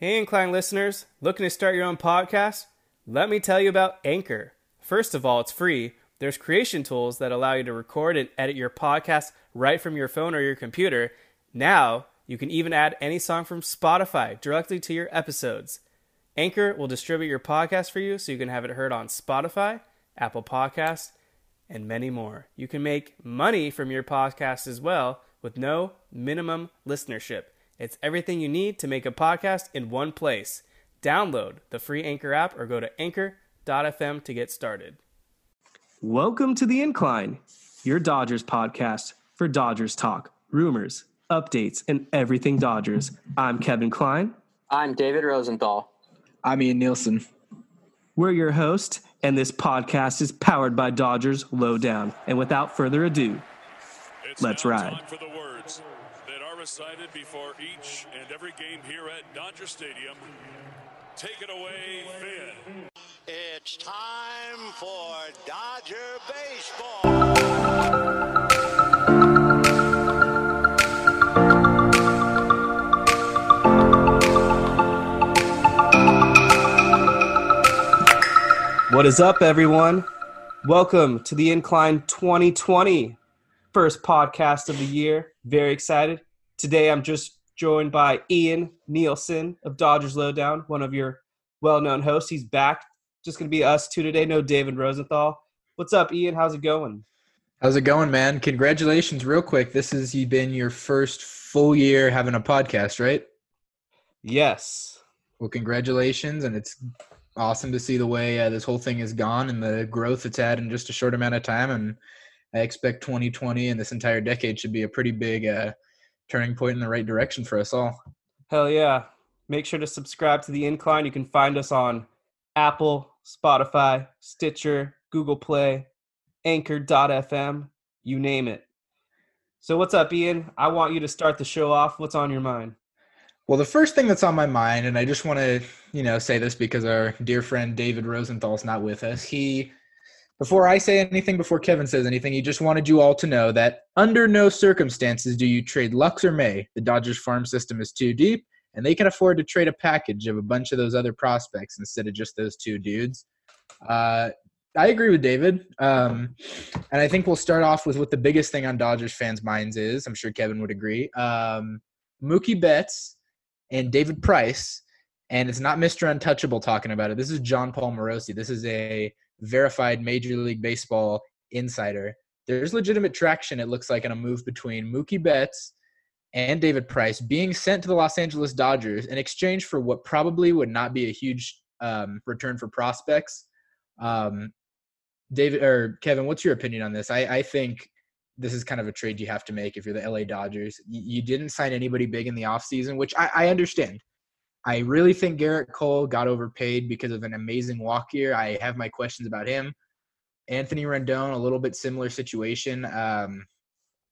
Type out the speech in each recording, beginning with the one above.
Hey, Incline listeners, looking to start your own podcast? Let me tell you about Anchor. First of all, it's free. There's creation tools that allow you to record and edit your podcast right from your phone or your computer. Now, you can even add any song from Spotify directly to your episodes. Anchor will distribute your podcast for you so you can have it heard on Spotify, Apple Podcasts, and many more. You can make money from your podcast as well with no minimum listenership. It's everything you need to make a podcast in one place. Download the free Anchor app or go to anchor.fm to get started. Welcome to The Incline, your Dodgers podcast for Dodgers talk, rumors, updates, and everything Dodgers. I'm Kevin Klein. I'm David Rosenthal. I'm Ian Nielson. We're your host, and this podcast is powered by Dodgers Lowdown. And without further ado, It's Let's now ride. Time for the words that are recited before each and every game here at Dodger Stadium. Take it away, Vin. It's time for Dodger baseball. What is up, everyone? Welcome to the Incline 2020 first podcast of the year. Very excited. Today, I'm just joined by Ian Nielson of Dodgers Lowdown, one of your well known hosts. He's back. Just going to be us two today, no David Rosenthal. What's up, Ian? How's it going? How's it going, man? Congratulations, real quick. This has been your first full year having a podcast, right? Yes. Well, congratulations, and it's awesome to see the way uh, this whole thing has gone and the growth it's had in just a short amount of time. And I expect 2020 and this entire decade should be a pretty big uh, turning point in the right direction for us all. Hell yeah. Make sure to subscribe to The Incline. You can find us on Apple, Spotify, Stitcher, Google Play, Anchor.fm, you name it. So, what's up, Ian? I want you to start the show off. What's on your mind? Well, the first thing that's on my mind, and I just want to, you know, say this because our dear friend David Rosenthal's not with us. He, before I say anything, before Kevin says anything, he just wanted you all to know that under no circumstances do you trade Lux or May. The Dodgers farm system is too deep, and they can afford to trade a package of a bunch of those other prospects instead of just those two dudes. Uh, I agree with David. Um, and I think we'll start off with what the biggest thing on Dodgers fans' minds is. I'm sure Kevin would agree. Um, Mookie Betts and David Price, and it's not Mr. Untouchable talking about it. This is Jon Paul Morosi. This is a verified Major League Baseball insider. There's legitimate traction, it looks like, in a move between Mookie Betts and David Price being sent to the Los Angeles Dodgers in exchange for what probably would not be a huge um, return for prospects. Um, David or Kevin, what's your opinion on this? I, I think this is kind of a trade you have to make if you're the LA Dodgers. You, you didn't sign anybody big in the offseason, which I, I understand. I really think Gerrit Cole got overpaid because of an amazing walk year. I have my questions about him. Anthony Rendon, a little bit similar situation. Um,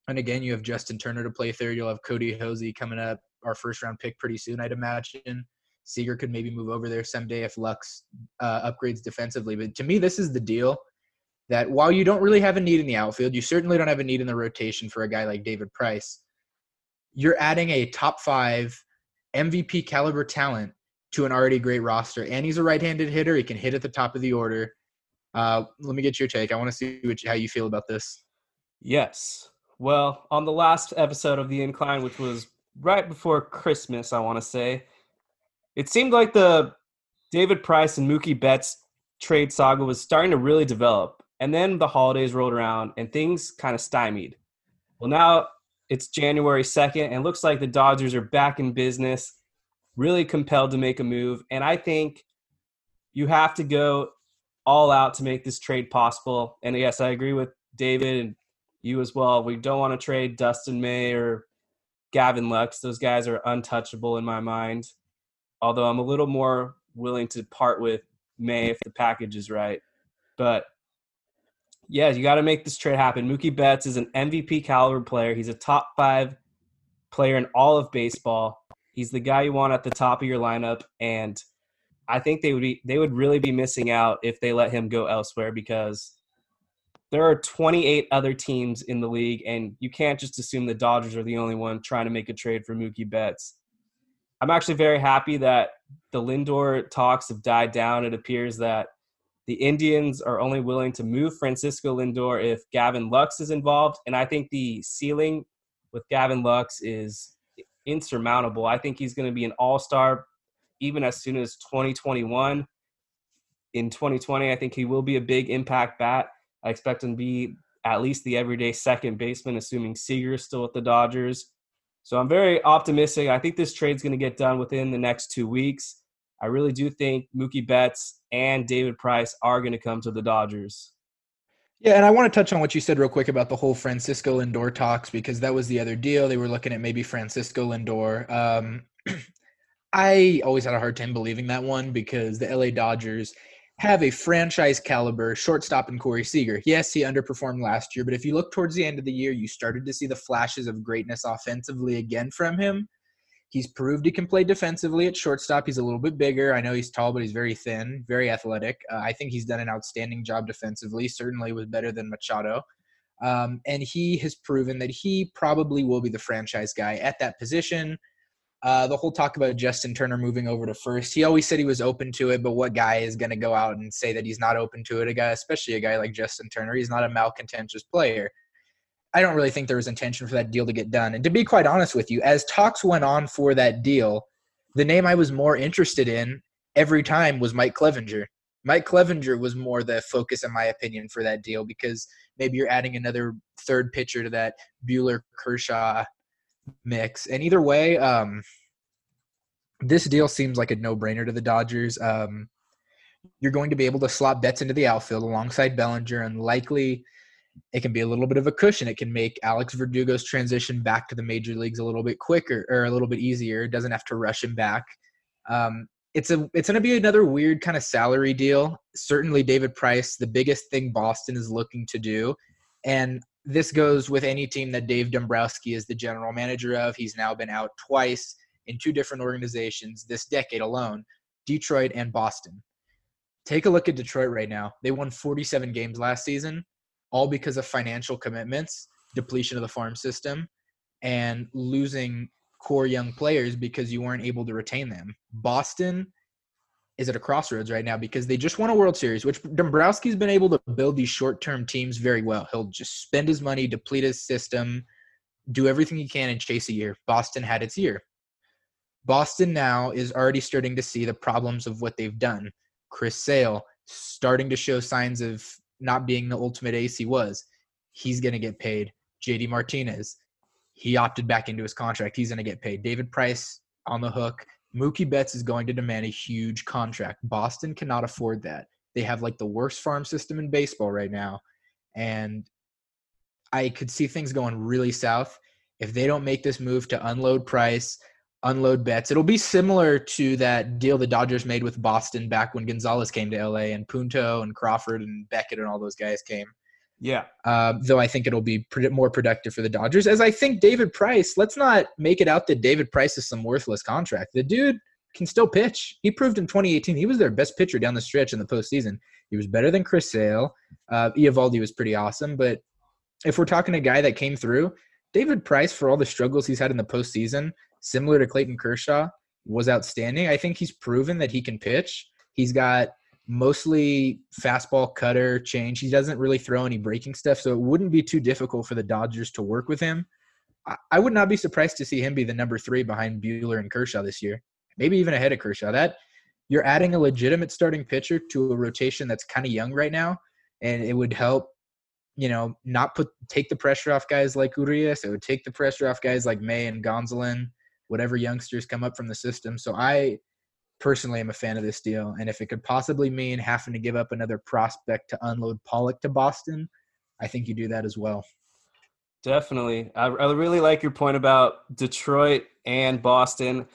and again, you have Justin Turner to play third. You'll have Kody Hoese coming up, our first round pick pretty soon, I'd imagine. Seager could maybe move over there someday if Lux uh, upgrades defensively. But to me, this is the deal that while you don't really have a need in the outfield, you certainly don't have a need in the rotation for a guy like David Price. You're adding a top five MVP caliber talent to an already great roster, and he's a right-handed hitter. He can hit at the top of the order. Uh, let me get your take. I want to see what, how you feel about this. Yes. Well, on the last episode of The Incline, which was right before Christmas, I want to say. It seemed like the David Price and Mookie Betts trade saga was starting to really develop. And then the holidays rolled around and things kind of stymied. Well, now it's January 2nd and looks like the Dodgers are back in business, really compelled to make a move. And I think you have to go all out to make this trade possible. And yes, I agree with David and you as well. We don't want to trade Dustin May or Gavin Lux. Those guys are untouchable in my mind. Although I'm a little more willing to part with May if the package is right. But yeah, you got to make this trade happen. Mookie Betts is an MVP caliber player. He's a top five player in all of baseball. He's the guy you want at the top of your lineup, and I think they would be they would really be missing out if they let him go elsewhere because there are 28 other teams in the league, and you can't just assume the Dodgers are the only one trying to make a trade for Mookie Betts. I'm actually very happy that the Lindor talks have died down. It appears that the Indians are only willing to move Francisco Lindor if Gavin Lux is involved, and I think the ceiling with Gavin Lux is insurmountable. I think he's going to be an all-star even as soon as 2021. In 2020, I think he will be a big impact bat. I expect him to be at least the everyday second baseman, assuming Seager is still with the Dodgers. So I'm very optimistic. I think this trade's going to get done within the next two weeks. I really do think Mookie Betts and David Price are going to come to the Dodgers. Yeah, and I want to touch on what you said real quick about the whole Francisco Lindor talks because that was the other deal. They were looking at maybe Francisco Lindor. Um, I always had a hard time believing that one because the LA Dodgers have a franchise caliber shortstop in Corey Seager. Yes, he underperformed last year, but if you look towards the end of the year, you started to see the flashes of greatness offensively again from him. He's proved he can play defensively at shortstop. He's a little bit bigger. I know he's tall, but he's very thin, very athletic. Uh, I think he's done an outstanding job defensively. Certainly was better than Machado. Um, and he has proven that he probably will be the franchise guy at that position. Uh, the whole talk about Justin Turner moving over to first, he always said he was open to it, but what guy is going to go out and say that he's not open to it? A guy, especially a guy like Justin Turner, he's not a malcontentious player. I don't really think there was intention for that deal to get done. And to be quite honest with you, as talks went on for that deal, the name I was more interested in every time was Mike Clevinger. Mike Clevinger was more the focus, in my opinion, for that deal because maybe you're adding another third pitcher to that Buehler Kershaw mix. And either way, um, this deal seems like a no-brainer to the Dodgers. Um, you're going to be able to slot Betts into the outfield alongside Bellinger, and likely it can be a little bit of a cushion. It can make Alex Verdugo's transition back to the major leagues a little bit quicker or a little bit easier. It doesn't have to rush him back. Um, it's a it's going to be another weird kind of salary deal. Certainly, David Price, the biggest thing Boston is looking to do, and this goes with any team that Dave Dombrowski is the general manager of. He's now been out twice in two different organizations this decade alone Detroit and Boston. Take a look at Detroit right now. They won 47 games last season, all because of financial commitments, depletion of the farm system, and losing core young players because you weren't able to retain them. Boston is at a crossroads right now because they just won a World Series, which Dombrowski's been able to build these short-term teams very well. He'll just spend his money, deplete his system, do everything he can and chase a year. Boston had its year. Boston now is already starting to see the problems of what they've done. Chris Sale starting to show signs of not being the ultimate ace he was. He's going to get paid. JD Martinez, he opted back into his contract. He's going to get paid. David Price on the hook. Mookie Betts is going to demand a huge contract. Boston cannot afford that. They have like the worst farm system in baseball right now. And I could see things going really south if they don't make this move to unload Price, unload Betts. It'll be similar to that deal the Dodgers made with Boston back when Gonzalez came to LA and Punto and Crawford and Beckett and all those guys came. Yeah. Um, though I think it'll be more productive for the Dodgers, as I think David Price. Let's not make it out that David Price is some worthless contract. The dude can still pitch. He proved in 2018 he was their best pitcher down the stretch in the postseason. He was better than Chris Sale. Uh, Eovaldi was pretty awesome, but if we're talking a guy that came through, David Price, for all the struggles he's had in the postseason, similar to Clayton Kershaw, was outstanding. I think he's proven that he can pitch. He's got mostly fastball cutter change. He doesn't really throw any breaking stuff, so it wouldn't be too difficult for the Dodgers to work with him. I, would not be surprised to see him be the number three behind Buehler and Kershaw this year, maybe even ahead of Kershaw. That you're adding a legitimate starting pitcher to a rotation that's kind of young right now, and it would help. You know, not put take the pressure off guys like Urias. It would take the pressure off guys like May and Gonsolin, whatever youngsters come up from the system. So I personally am a fan of this deal. And if it could possibly mean having to give up another prospect to unload Pollock to Boston, I think you do that as well. Definitely. I, I really like your point about Detroit and Boston.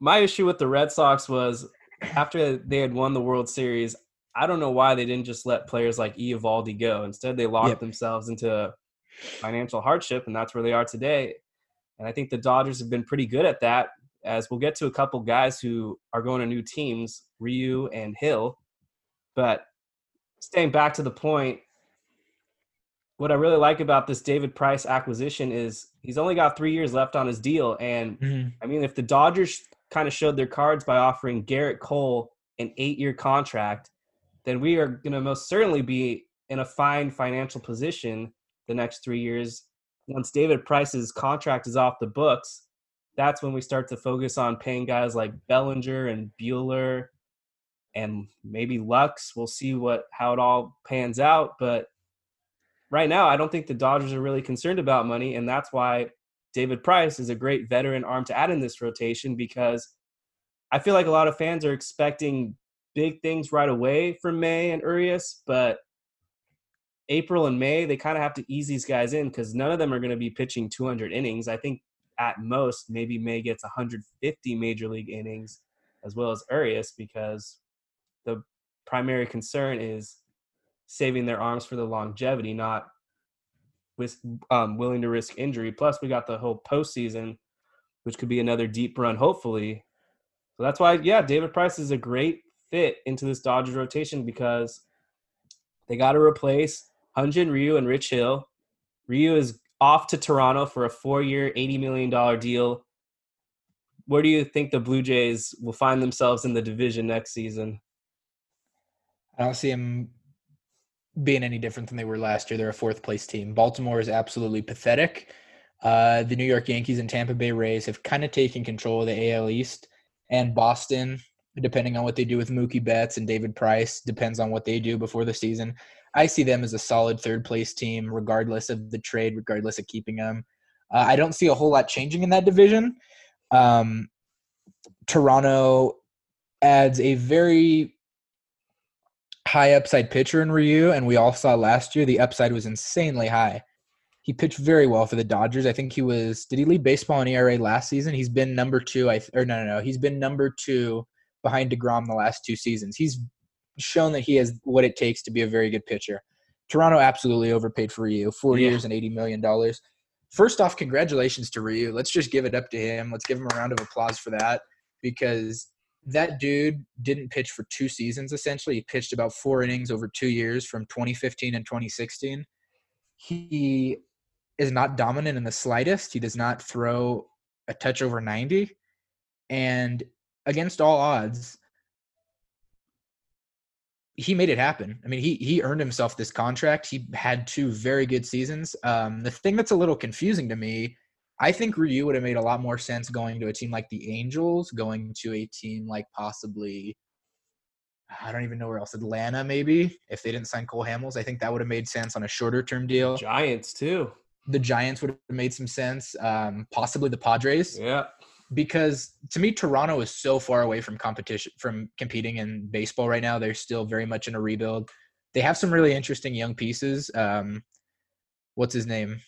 My issue with the Red Sox was after they had won the World Series, I don't know why they didn't just let players like Eovaldi go. Instead, they locked yep. themselves into financial hardship, and that's where they are today. And I think the Dodgers have been pretty good at that as we'll get to a couple guys who are going to new teams, Ryu and Hill. But staying back to the point, what I really like about this David Price acquisition is he's only got three years left on his deal. And mm-hmm. I mean, if the Dodgers kind of showed their cards by offering Gerrit Cole an eight year contract, then we are going to most certainly be in a fine financial position the next three years. Once David Price's contract is off the books, that's when we start to focus on paying guys like Bellinger and Buehler and maybe Lux. We'll see what how it all pans out, but right now I don't think the Dodgers are really concerned about money and that's why David Price is a great veteran arm to add in this rotation because I feel like a lot of fans are expecting big things right away from May and Urias, but April and May, they kind of have to ease these guys in because none of them are going to be pitching 200 innings. I think at most, maybe May gets 150 major league innings as well as Urias because the primary concern is saving their arms for the longevity, not with um, willing to risk injury. Plus, we got the whole postseason, which could be another deep run, hopefully. So that's why, yeah, David Price is a great fit into this Dodgers rotation because they got to replace Hyun-Jin Ryu and Rich Hill. Ryu is off to Toronto for a four-year, eighty million dollar deal. Where do you think the Blue Jays will find themselves in the division next season? I don't see them being any different than they were last year. They're a fourth place team. Baltimore is absolutely pathetic. Uh, the New York Yankees and Tampa Bay Rays have kind of taken control of the AL East, and Boston, depending on what they do with Mookie Betts and David Price, depends on what they do before the season. I see them as a solid third place team, regardless of the trade, regardless of keeping them. Uh, I don't see a whole lot changing in that division. Um, Toronto adds a very high upside pitcher in Ryu, and we all saw last year the upside was insanely high. He pitched very well for the Dodgers. I think he was. Did he lead baseball in ERA last season? He's been number two. I or no, no, no. He's been number two behind Degrom the last two seasons. He's shown that he has what it takes to be a very good pitcher. Toronto absolutely overpaid for Ryu, four yeah. years and eighty million dollars. First off, congratulations to Ryu. Let's just give it up to him. Let's give him a round of applause for that because that dude didn't pitch for two seasons essentially. He pitched about four innings over two years from 2015 and 2016. He is not dominant in the slightest. He does not throw a touch over 90. And against all odds, he made it happen. I mean, he he earned himself this contract. He had two very good seasons. Um, the thing that's a little confusing to me, I think Ryu would have made a lot more sense going to a team like the Angels, going to a team like possibly, I don't even know where else, Atlanta maybe. If they didn't sign Cole Hamels, I think that would have made sense on a shorter term deal. Giants too. The Giants would have made some sense. Um, possibly the Padres. Yeah because to me Toronto is so far away from competition from competing in baseball right now. They're still very much in a rebuild. They have some really interesting young pieces. Um, what's his name?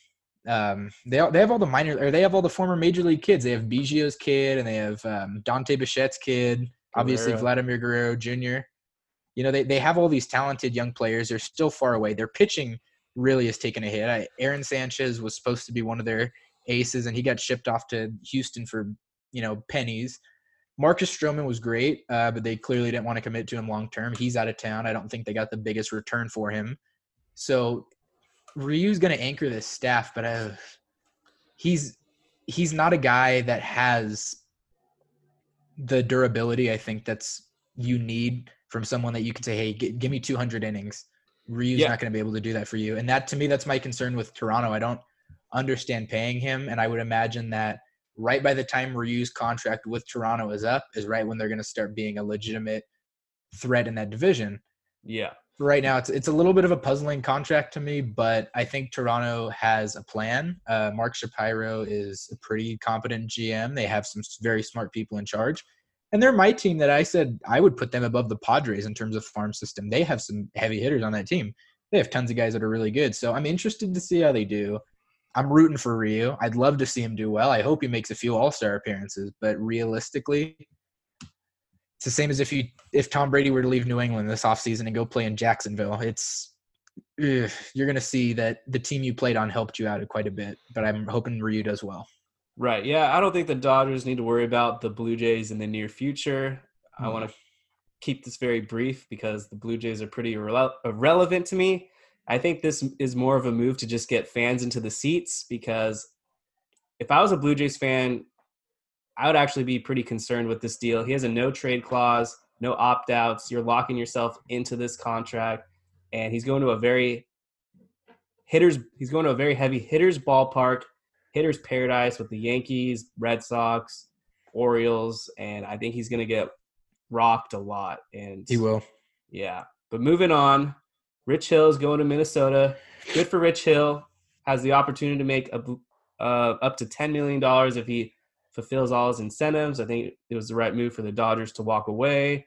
Um, they they have all the minor or they have all the former major league kids. They have Biggio's kid and they have um, Dante Bichette's kid. Obviously Guerrero. Vladimir Guerrero Jr. You know they they have all these talented young players. They're still far away. Their pitching really has taken a hit. I, Aaron Sanchez was supposed to be one of their aces and he got shipped off to Houston for you know pennies. Marcus Stroman was great, uh, but they clearly didn't want to commit to him long term. He's out of town. I don't think they got the biggest return for him. So Ryu's going to anchor this staff, but uh, he's he's not a guy that has the durability I think that's you need from someone that you can say, "Hey, g- give me 200 innings." Ryu's yeah. not going to be able to do that for you, and that to me, that's my concern with Toronto. I don't understand paying him. And I would imagine that right by the time Ryu's contract with Toronto is up is right when they're going to start being a legitimate threat in that division. Yeah. Right now, it's it's a little bit of a puzzling contract to me, but I think Toronto has a plan. Uh, Mark Shapiro is a pretty competent GM. They have some very smart people in charge, and they're my team that I said I would put them above the Padres in terms of farm system. They have some heavy hitters on that team. They have tons of guys that are really good. So I'm interested to see how they do. I'm rooting for Ryu. I'd love to see him do well. I hope he makes a few All Star appearances, but realistically, it's the same as if you if Tom Brady were to leave New England this offseason and go play in Jacksonville. It's ugh, you're going to see that the team you played on helped you out quite a bit, but I'm hoping Ryu does well. Right. Yeah, I don't think the Dodgers need to worry about the Blue Jays in the near future. Mm. I want to keep this very brief because the Blue Jays are pretty irrele- irrelevant to me. I think this is more of a move to just get fans into the seats because if I was a Blue Jays fan, I would actually be pretty concerned with this deal. He has a no trade clause, no opt outs. You're locking yourself into this contract, and he's going to a very hitters. He's going to a very heavy hitters ballpark, hitters paradise with the Yankees, Red Sox, Orioles, and I think he's going to get rocked a lot. And he will. Yeah. But moving on, Rich Hill is going to Minnesota. Good for Rich Hill. Has the opportunity to make a, uh, up to $10 million if he fulfills all his incentives. I think it was the right move for the Dodgers to walk away.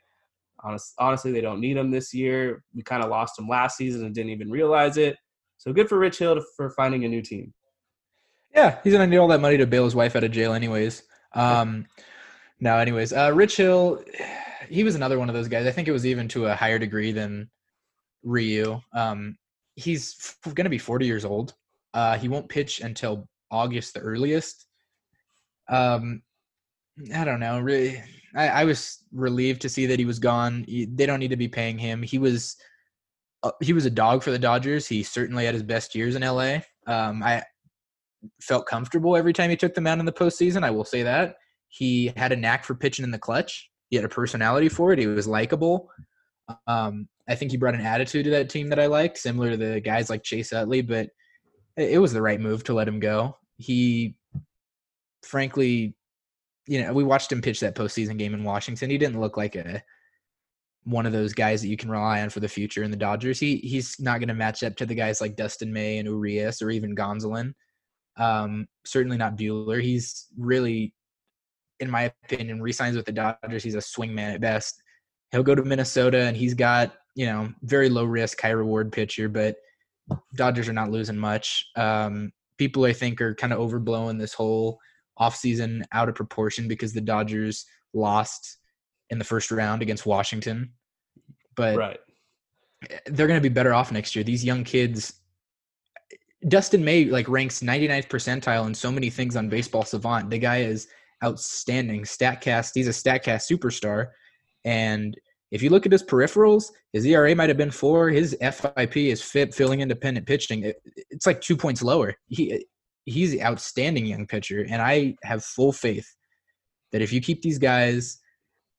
Honest, honestly, they don't need him this year. We kind of lost him last season and didn't even realize it. So good for Rich Hill to, for finding a new team. Yeah, he's gonna need all that money to bail his wife out of jail, anyways. Um, no, anyways, uh, Rich Hill, he was another one of those guys. I think it was even to a higher degree than Ryu. Um, he's f- going to be 40 years old. Uh, he won't pitch until August, the earliest. Um, I don't know. Really, I, I, was relieved to see that he was gone. They don't need to be paying him. He was uh, he was a dog for the Dodgers. He certainly had his best years in LA. Um, I felt comfortable every time he took them out in the postseason. I will say that he had a knack for pitching in the clutch. He had a personality for it. He was likable. Um, I think he brought an attitude to that team that I like, similar to the guys like Chase Utley, but it was the right move to let him go. He, frankly, you know, we watched him pitch that postseason game in Washington. He didn't look like a one of those guys that you can rely on for the future in the Dodgers. He he's not going to match up to the guys like Dustin May and Urias or even Gonzalez. Um, certainly not Buehler. He's really, in my opinion, resigns with the Dodgers. He's a swingman at best. He'll go to Minnesota and he's got you know, very low risk, high reward pitcher, but Dodgers are not losing much. Um, people I think are kind of overblowing this whole offseason out of proportion because the Dodgers lost in the first round against Washington. But right. they're going to be better off next year. These young kids Dustin May like ranks 99th percentile in so many things on Baseball Savant. The guy is outstanding. Statcast, he's a Statcast superstar and if you look at his peripherals, his ERA might have been four. His FIP is fit fielding independent pitching. It, it's like two points lower. He he's an outstanding young pitcher, and I have full faith that if you keep these guys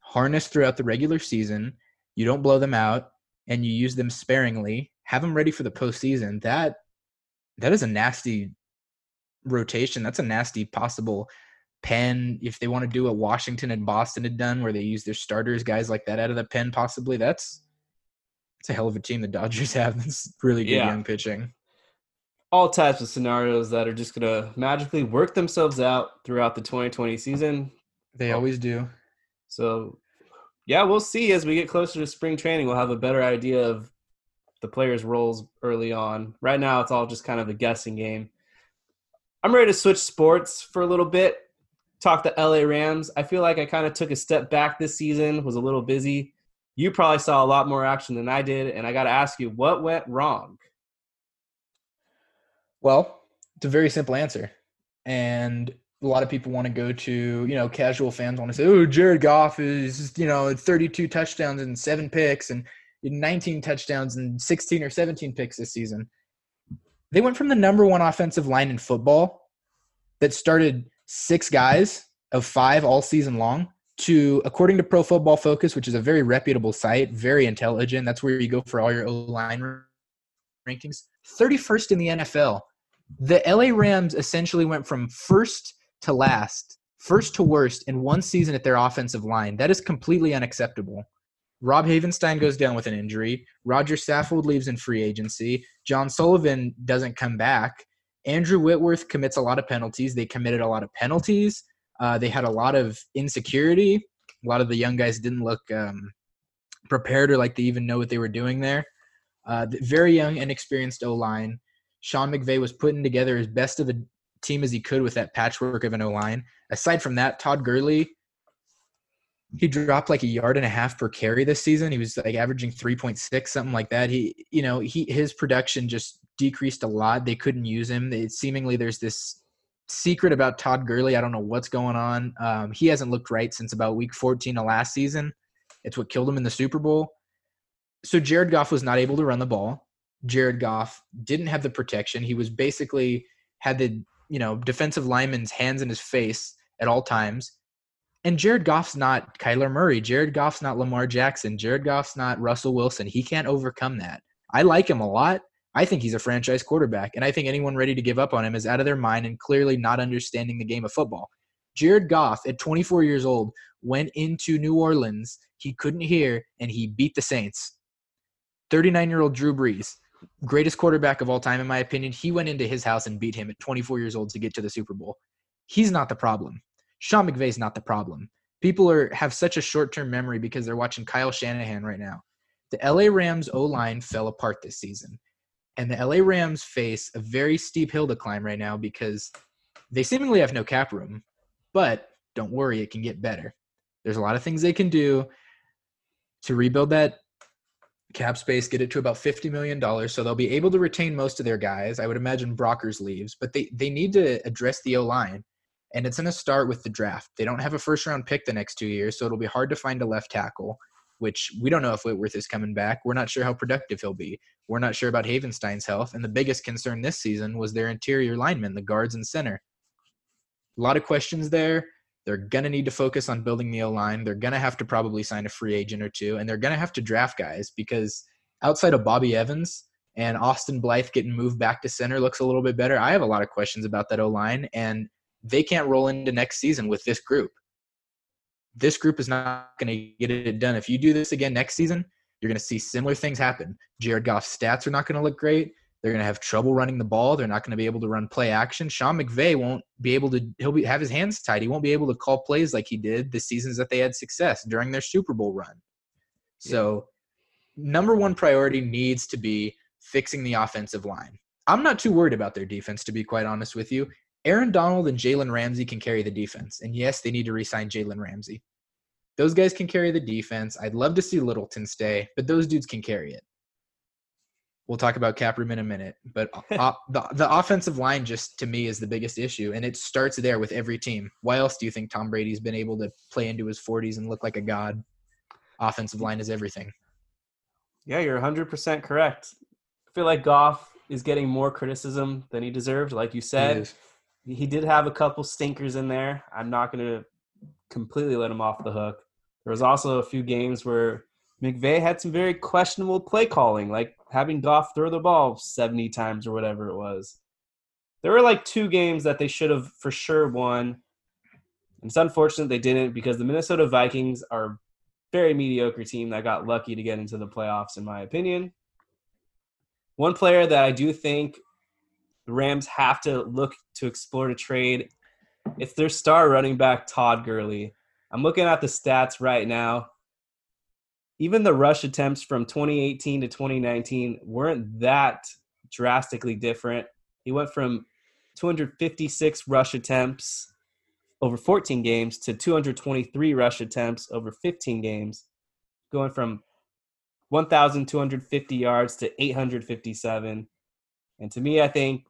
harnessed throughout the regular season, you don't blow them out, and you use them sparingly, have them ready for the postseason. That that is a nasty rotation. That's a nasty possible pen, if they want to do what Washington and Boston had done, where they use their starters, guys like that out of the pen, possibly, that's it's a hell of a team the Dodgers have. That's really good yeah. young pitching. All types of scenarios that are just gonna magically work themselves out throughout the 2020 season. They oh. always do. So, yeah, we'll see as we get closer to spring training. We'll have a better idea of the players' roles early on. Right now, it's all just kind of a guessing game. I'm ready to switch sports for a little bit talk the LA Rams. I feel like I kind of took a step back this season, was a little busy. You probably saw a lot more action than I did, and I got to ask you, what went wrong? Well, it's a very simple answer. And a lot of people want to go to, you know, casual fans want to say, oh, Jared Goff is, you know, 32 touchdowns and seven picks and 19 touchdowns and 16 or 17 picks this season. They went from the number one offensive line in football that started six guys of five all season long to, according to Pro Football Focus, which is a very reputable site, very intelligent. That's where you go for all your O line rankings. 31st in the NFL The LA Rams essentially went from first to last, first to worst in one season at their offensive line. That is completely unacceptable. Rob Havenstein goes down with an injury. Rodger Saffold leaves in free agency. John Sullivan doesn't come back. Andrew Whitworth commits a lot of penalties. They committed a lot of penalties. Uh, they had a lot of insecurity. A lot of the young guys didn't look um, prepared or like they even know what they were doing there. Uh, very young, inexperienced O line. Sean McVay was putting together as best of a team as he could with that patchwork of an O line. Aside from that, Todd Gurley, he dropped like a yard and a half per carry this season. He was like averaging 3.6, something like that. He, you know, he his production just decreased a lot. They couldn't use him. It, seemingly, there's this secret about Todd Gurley. I don't know what's going on. Um, he hasn't looked right since about week 14 of last season. It's what killed him in the Super Bowl. So Jared Goff was not able to run the ball. Jared Goff didn't have the protection. He was basically had the you know defensive lineman's hands in his face at all times. And Jared Goff's not Kyler Murray. Jared Goff's not Lamar Jackson. Jared Goff's not Russell Wilson. He can't overcome that. I like him a lot. I think he's a franchise quarterback, and I think anyone ready to give up on him is out of their mind and clearly not understanding the game of football. Jared Goff, at 24 years old, went into New Orleans. He couldn't hear, and he beat the Saints. 39 year old Drew Brees, greatest quarterback of all time, in my opinion. He went into his house and beat him at 24 years old to get to the Super Bowl. He's not the problem. Sean McVay's not the problem. People are have such a short term memory because they're watching Kyle Shanahan right now. The LA Rams O line fell apart this season. And the LA Rams face a very steep hill to climb right now because they seemingly have no cap room. But don't worry, it can get better. There's a lot of things they can do to rebuild that cap space, get it to about $50 million. So they'll be able to retain most of their guys. I would imagine Brockers leaves, but they, they need to address the O line. And it's going to start with the draft. They don't have a first round pick the next two years, so it'll be hard to find a left tackle, which we don't know if Whitworth is coming back. We're not sure how productive he'll be. We're not sure about Havenstein's health. And the biggest concern this season was their interior linemen, the guards and center. A lot of questions there. They're going to need to focus on building the O line. They're going to have to probably sign a free agent or two, and they're going to have to draft guys because outside of Bobby Evans and Austin Blythe getting moved back to center looks a little bit better. I have a lot of questions about that O line, and they can't roll into next season with this group. This group is not going to get it done. If you do this again next season, you're going to see similar things happen. Jared Goff's stats are not going to look great. They're going to have trouble running the ball. They're not going to be able to run play action. Sean McVay won't be able to. He'll be have his hands tied. He won't be able to call plays like he did the seasons that they had success during their Super Bowl run. So, number one priority needs to be fixing the offensive line. I'm not too worried about their defense, to be quite honest with you. Aaron Donald and Jalen Ramsey can carry the defense, and yes, they need to re-sign Jalen Ramsey. Those guys can carry the defense. I'd love to see Littleton stay, but those dudes can carry it. We'll talk about cap room in a minute, but uh, the the offensive line just to me is the biggest issue, and it starts there with every team. Why else do you think Tom Brady's been able to play into his 40s and look like a god? Offensive line is everything. Yeah, you're 100% correct. I feel like Goff is getting more criticism than he deserved. Like you said, he, did have a couple stinkers in there. I'm not going to completely let him off the hook. There was also a few games where McVay had some very questionable play calling, like having Goff throw the ball 70 times or whatever it was. There were like two games that they should have for sure won. And it's unfortunate they didn't because the Minnesota Vikings are a very mediocre team that got lucky to get into the playoffs, in my opinion. One player that I do think the Rams have to look to explore to trade, it's their star running back, Todd Gurley. I'm looking at the stats right now even the rush attempts from 2018 to 2019 weren't that drastically different. He went from 256 rush attempts over 14 games to 223 rush attempts over 15 games, going from 1,250 yards to 857. And to me, I think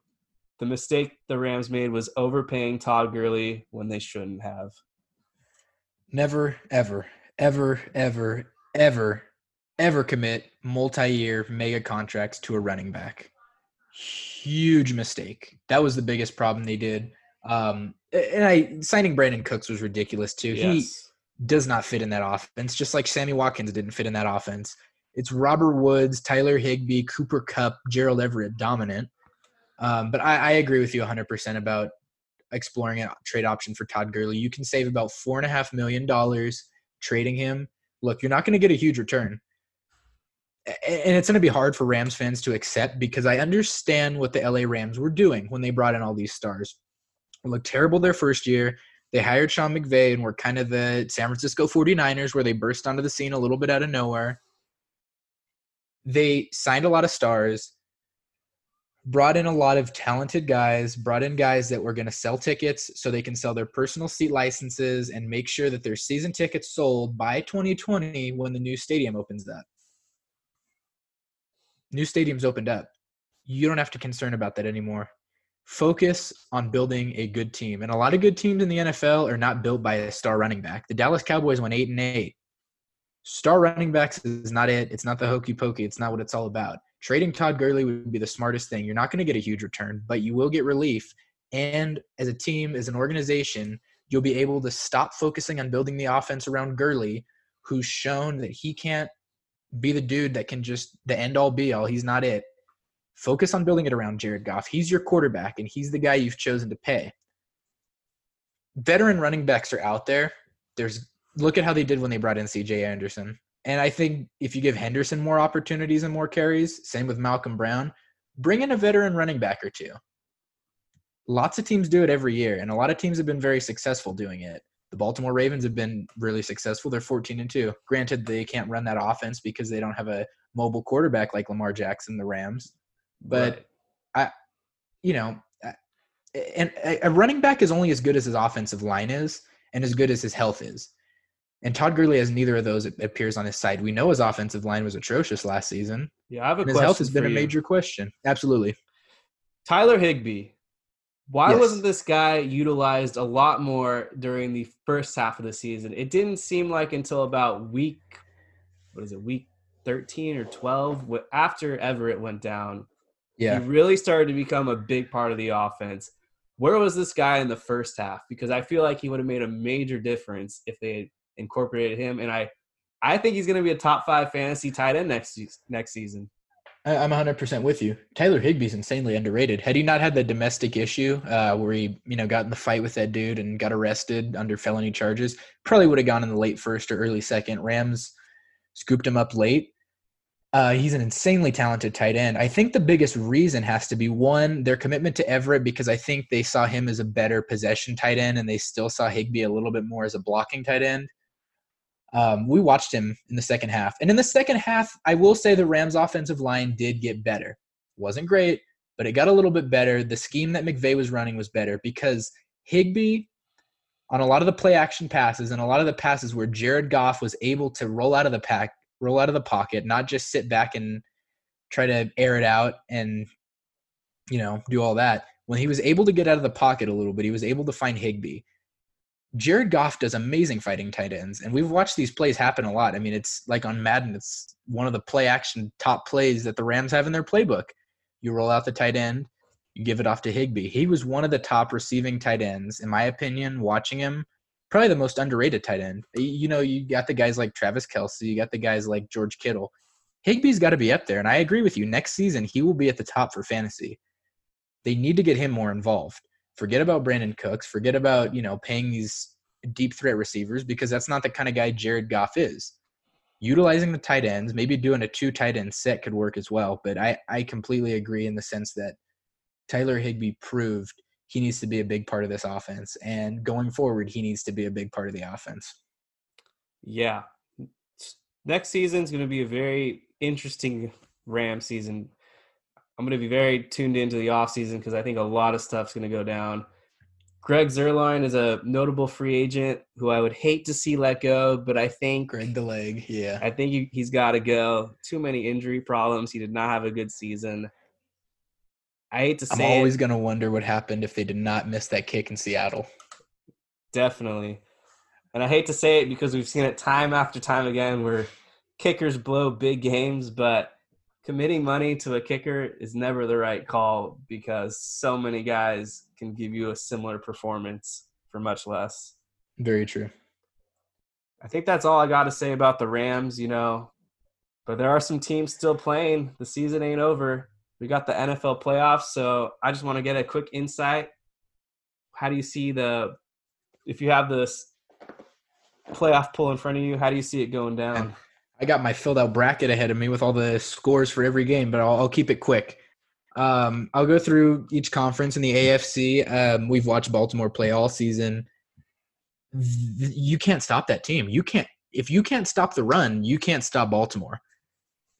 the mistake the Rams made was overpaying Todd Gurley when they shouldn't have. Never, ever, ever, ever, ever, ever commit multi-year mega contracts to a running back. Huge mistake. That was the biggest problem they did. Um, and I signing Brandin Cooks was ridiculous too. Yes. He does not fit in that offense, just like Sammy Watkins didn't fit in that offense. It's Robert Woods, Tyler Higbee, Cooper Kupp, Gerald Everett dominant. Um, but I, I agree with you 100% about exploring a trade option for Todd Gurley. You can save about four and a half million dollars trading him. Look, you're not going to get a huge return. And it's going to be hard for Rams fans to accept because I understand what the LA Rams were doing when they brought in all these stars. It looked terrible their first year. They hired Sean McVay and were kind of the San Francisco 49ers where they burst onto the scene a little bit out of nowhere. They signed a lot of stars brought in a lot of talented guys, brought in guys that were going to sell tickets so they can sell their personal seat licenses and make sure that their season tickets sold by 2020 when the new stadium opens up. New stadiums opened up. You don't have to concern about that anymore. Focus on building a good team. And a lot of good teams in the NFL are not built by a star running back. The Dallas Cowboys went 8 and 8. Star running backs is not it. It's not the hokey pokey. It's not what it's all about trading Todd Gurley would be the smartest thing. You're not going to get a huge return, but you will get relief. And as a team, as an organization, you'll be able to stop focusing on building the offense around Gurley, who's shown that he can't be the dude that can just the end all be all. He's not it. Focus on building it around Jared Goff. He's your quarterback, and he's the guy you've chosen to pay. Veteran running backs are out there. There's look at how they did when they brought in CJ Anderson. And I think if you give Henderson more opportunities and more carries, same with Malcolm Brown, bring in a veteran running back or two. Lots of teams do it every year, and a lot of teams have been very successful doing it. The Baltimore Ravens have been really successful. They're 14 and 2. Granted, they can't run that offense because they don't have a mobile quarterback like Lamar Jackson, the Rams. But right. I, you know, and a running back is only as good as his offensive line is and as good as his health is. And Todd Gurley has neither of those appears on his side. We know his offensive line was atrocious last season. Yeah, I have a and his health has been a major question. Absolutely. Tyler Higbee. Why yes. wasn't this guy utilized a lot more during the first half of the season? It didn't seem like until about week, what is it, week 13 or 12, after Everett went down, yeah. he really started to become a big part of the offense. Where was this guy in the first half? Because I feel like he would have made a major difference if they incorporated him, and I I think he's going to be a top five fantasy tight end next next season. I'm 100% with you. Tyler Higbee's insanely underrated. Had he not had the domestic issue uh, where he, you know, got in the fight with that dude and got arrested under felony charges, probably would have gone in the late first or early second. Rams scooped him up late. Uh, he's an insanely talented tight end. I think the biggest reason has to be one, their commitment to Everett, because I think they saw him as a better possession tight end and they still saw Higbee a little bit more as a blocking tight end. Um, we watched him in the second half. And in the second half, I will say the Rams' offensive line did get better. Wasn't great, but it got a little bit better. The scheme that McVay was running was better because Higbee, on a lot of the play action passes and a lot of the passes where Jared Goff was able to roll out of the pack, roll out of the pocket, not just sit back and try to air it out and, you know, do all that. When he was able to get out of the pocket a little bit, he was able to find Higbee. Jared Goff does amazing fighting tight ends, and we've watched these plays happen a lot. I mean, it's like on Madden, it's one of the play action top plays that the Rams have in their playbook. You roll out the tight end, you give it off to Higbee. He was one of the top receiving tight ends, in my opinion, watching him. Probably the most underrated tight end. You know, you got the guys like Travis Kelce, you got the guys like George Kittle. Higbee's got to be up there, and I agree with you. Next season, he will be at the top for fantasy. They need to get him more involved. Forget about Brandin Cooks. Forget about, you know, paying these deep threat receivers because that's not the kind of guy Jared Goff is. Utilizing the tight ends, maybe doing a two tight end set could work as well. But I, I completely agree in the sense that Tyler Higbee proved he needs to be a big part of this offense. And going forward, he needs to be a big part of the offense. Yeah. Next season is going to be a very interesting Ram season. I'm going to be very tuned into the offseason because I think a lot of stuff's going to go down. Greg Zuerlein is a notable free agent who I would hate to see let go, but I think Greg the leg, yeah. I think he, he's got to go. Too many injury problems. He did not have a good season. I hate to say I'm always going to wonder what happened if they did not miss that kick in Seattle. Definitely. And I hate to say it because we've seen it time after time again where kickers blow big games, but committing money to a kicker is never the right call because so many guys can give you a similar performance for much less. Very true. I think that's all I got to say about the Rams, you know. But there are some teams still playing. The season ain't over. we got the NFL playoffs. So I just want to get a quick insight. How do you see the if you have this playoff pool in front of you? How do you see it going down? I got my filled out bracket ahead of me with all the scores for every game, but I'll, I'll keep it quick. Um, I'll go through each conference in the AFC. Um, we've watched Baltimore play all season. You can't stop that team. You can't if you can't stop the run, you can't stop Baltimore.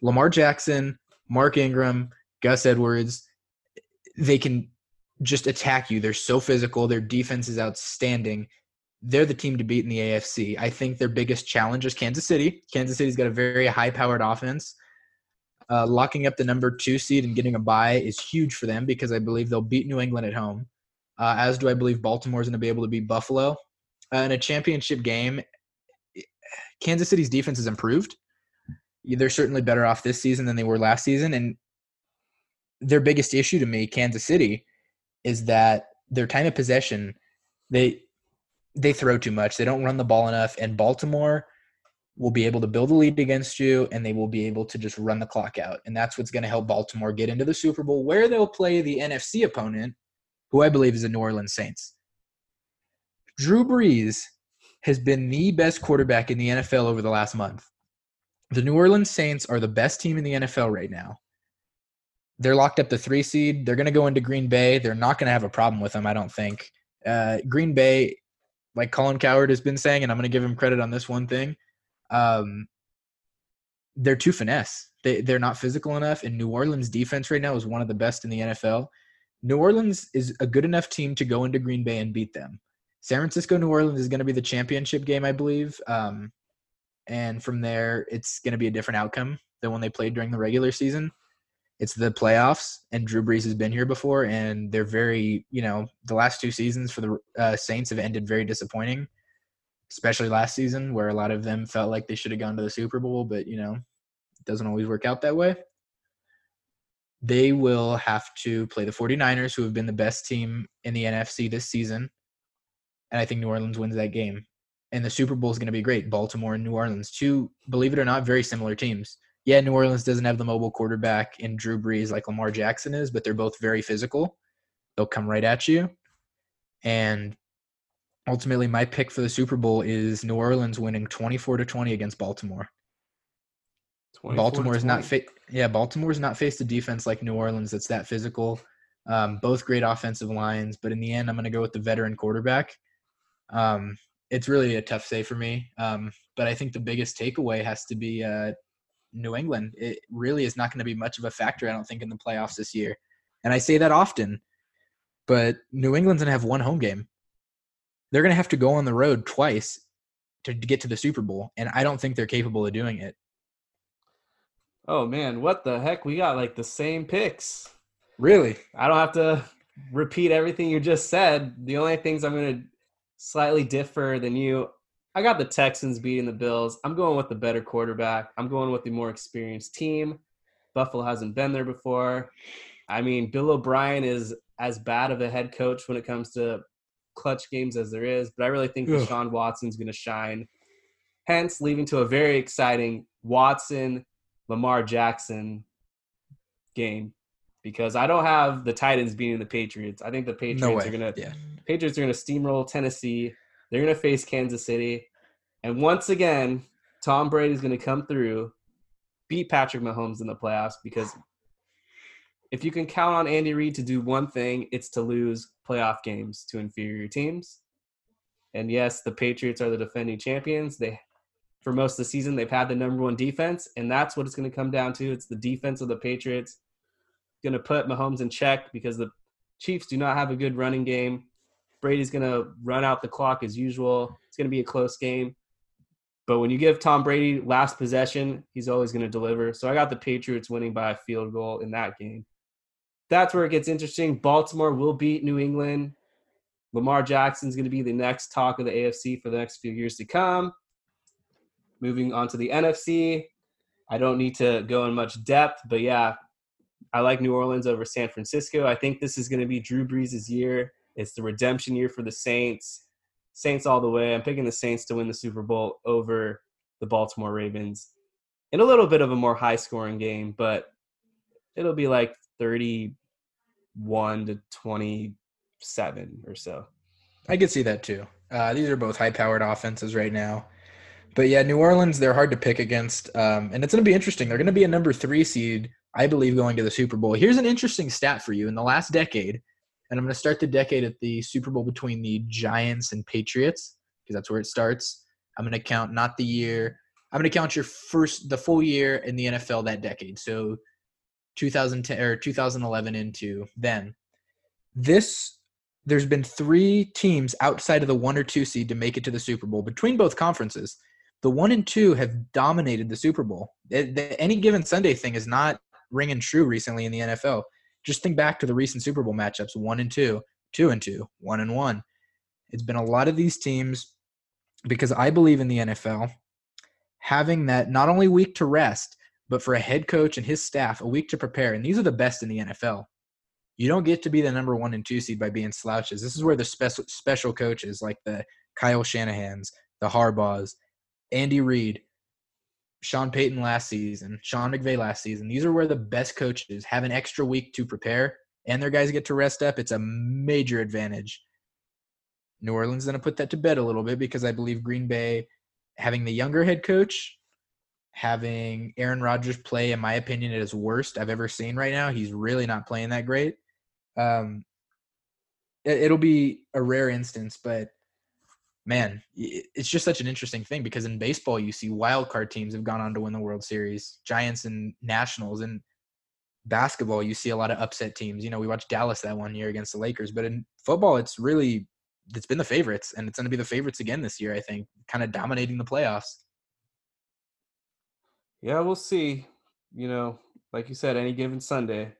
Lamar Jackson, Mark Ingram, Gus Edwards, they can just attack you. They're so physical. Their defense is outstanding. They're the team to beat in the AFC. I think their biggest challenge is Kansas City. Kansas City's got a very high powered offense. Uh, locking up the number two seed and getting a bye is huge for them because I believe they'll beat New England at home. Uh, as do I believe Baltimore's going to be able to beat Buffalo. Uh, in a championship game, Kansas City's defense has improved. They're certainly better off this season than they were last season. And their biggest issue to me, Kansas City, is that their time of possession, they they throw too much. They don't run the ball enough. And Baltimore will be able to build a lead against you and they will be able to just run the clock out. And that's what's going to help Baltimore get into the Super Bowl where they'll play the NFC opponent, who I believe is the New Orleans Saints. Drew Brees has been the best quarterback in the NFL over the last month. The New Orleans Saints are the best team in the NFL right now. They're locked up the three seed. They're going to go into Green Bay. They're not going to have a problem with them, I don't think. Uh, Green Bay, like Colin Cowherd has been saying, and I'm going to give him credit on this one thing. Um, they're too finesse. They, they're not physical enough. And New Orleans defense right now is one of the best in the NFL. New Orleans is a good enough team to go into Green Bay and beat them. San Francisco, New Orleans is going to be the championship game, I believe. Um, and from there, it's going to be a different outcome than when they played during the regular season. It's the playoffs, and Drew Brees has been here before, and they're very, you know, the last two seasons for the uh, Saints have ended very disappointing, especially last season where a lot of them felt like they should have gone to the Super Bowl, but you know, it doesn't always work out that way. They will have to play the 49ers, who have been the best team in the NFC this season and I think New Orleans wins that game. And the Super Bowl is going to be great. Baltimore and New Orleans, two, believe it or not, very similar teams. Yeah, New Orleans doesn't have the mobile quarterback in Drew Brees like Lamar Jackson is, but they're both very physical. They'll come right at you. And ultimately, my pick for the Super Bowl is New Orleans winning 24 to 20 against Baltimore. Baltimore is not fa- yeah, Baltimore's not faced a defense like New Orleans that's that physical. Um, both great offensive lines, but in the end, I'm going to go with the veteran quarterback. Um, it's really a tough say for me. Um, but I think the biggest takeaway has to be uh, New England. It really is not going to be much of a factor, I don't think, in the playoffs this year. And I say that often, but New England's going to have one home game. They're going to have to go on the road twice to, get to the Super Bowl, and I don't think they're capable of doing it. Oh man, what the heck? We got like the same picks. Really? I don't have to repeat everything you just said. The only things I'm going to slightly differ than you. I got the Texans beating the Bills. I'm going with the better quarterback. I'm going with the more experienced team. Buffalo hasn't been there before. I mean, Bill O'Brien is as bad of a head coach when it comes to clutch games as there is, but I really think Ugh. Deshaun Watson's going to shine. Hence, leading to a very exciting Watson Lamar Jackson game because I don't have the Titans beating the Patriots. I think the Patriots no are gonna yeah. Patriots are gonna steamroll Tennessee. They're gonna face Kansas City, and once again, Tom Brady's gonna come through, beat Patrick Mahomes in the playoffs because if you can count on Andy Reid to do one thing, it's to lose playoff games to inferior teams. And yes, the Patriots are the defending champions. They for most of the season they've had the number one defense, and that's what it's going to come down to. It's the defense of the Patriots going to put Mahomes in check because the Chiefs do not have a good running game. Brady's going to run out the clock as usual. It's going to be a close game. But when you give Tom Brady last possession, he's always going to deliver. So I got the Patriots winning by a field goal in that game. That's where it gets interesting. Baltimore will beat New England. Lamar Jackson's going to be the next talk of the AFC for the next few years to come. Moving on to the NFC. I don't need to go in much depth, but yeah, I like New Orleans over San Francisco. I think this is going to be Drew Brees' year. It's the redemption year for the Saints. Saints all the way. I'm picking the Saints to win the Super Bowl over the Baltimore Ravens in a little bit of a more high scoring game, but it'll be like 31 to 27 or so. I could see that too. Uh, these are both high-powered offenses right now. But yeah, New Orleans, they're hard to pick against. Um, and it's going to be interesting. They're going to be a number three seed, I believe, going to the Super Bowl. Here's an interesting stat for you. In the last decade, and I'm going to start the decade at the Super Bowl between the Giants and Patriots, because that's where it starts. I'm going to count not the year. I'm going to count your first, the full year in the NFL that decade. So 2010 or 2011 into then. This there's been three teams outside of the one or two seed to make it to the Super Bowl between both conferences. The one and two have dominated the Super Bowl. It, the, any given Sunday thing is not ringing true recently in the NFL. Just think back to the recent Super Bowl matchups: one and two, two and two, one and one. It's been a lot of these teams because I believe in the NFL having that not only week to rest, but for a head coach and his staff, a week to prepare. And these are the best in the NFL. You don't get to be the number one and two seed by being slouches. This is where the special special coaches like the Kyle Shanahan's, the Harbaughs, Andy Reid, Sean Payton last season, Sean McVay last season. These are where the best coaches have an extra week to prepare and their guys get to rest up. It's a major advantage. New Orleans going to put that to bed a little bit because I believe Green Bay having the younger head coach, having Aaron Rodgers play, in my opinion, at his worst I've ever seen right now. He's really not playing that great. Um, it, will be a rare instance, but man, it's just such an interesting thing because in baseball, you see wild card teams have gone on to win the World Series, Giants and Nationals. And basketball, you see a lot of upset teams. You know, we watched Dallas that one year against the Lakers, but in football, it's really it's been the favorites, and it's going to be the favorites again this year. I think, kind of dominating the playoffs. Yeah, we'll see. You know, like you said, any given Sunday,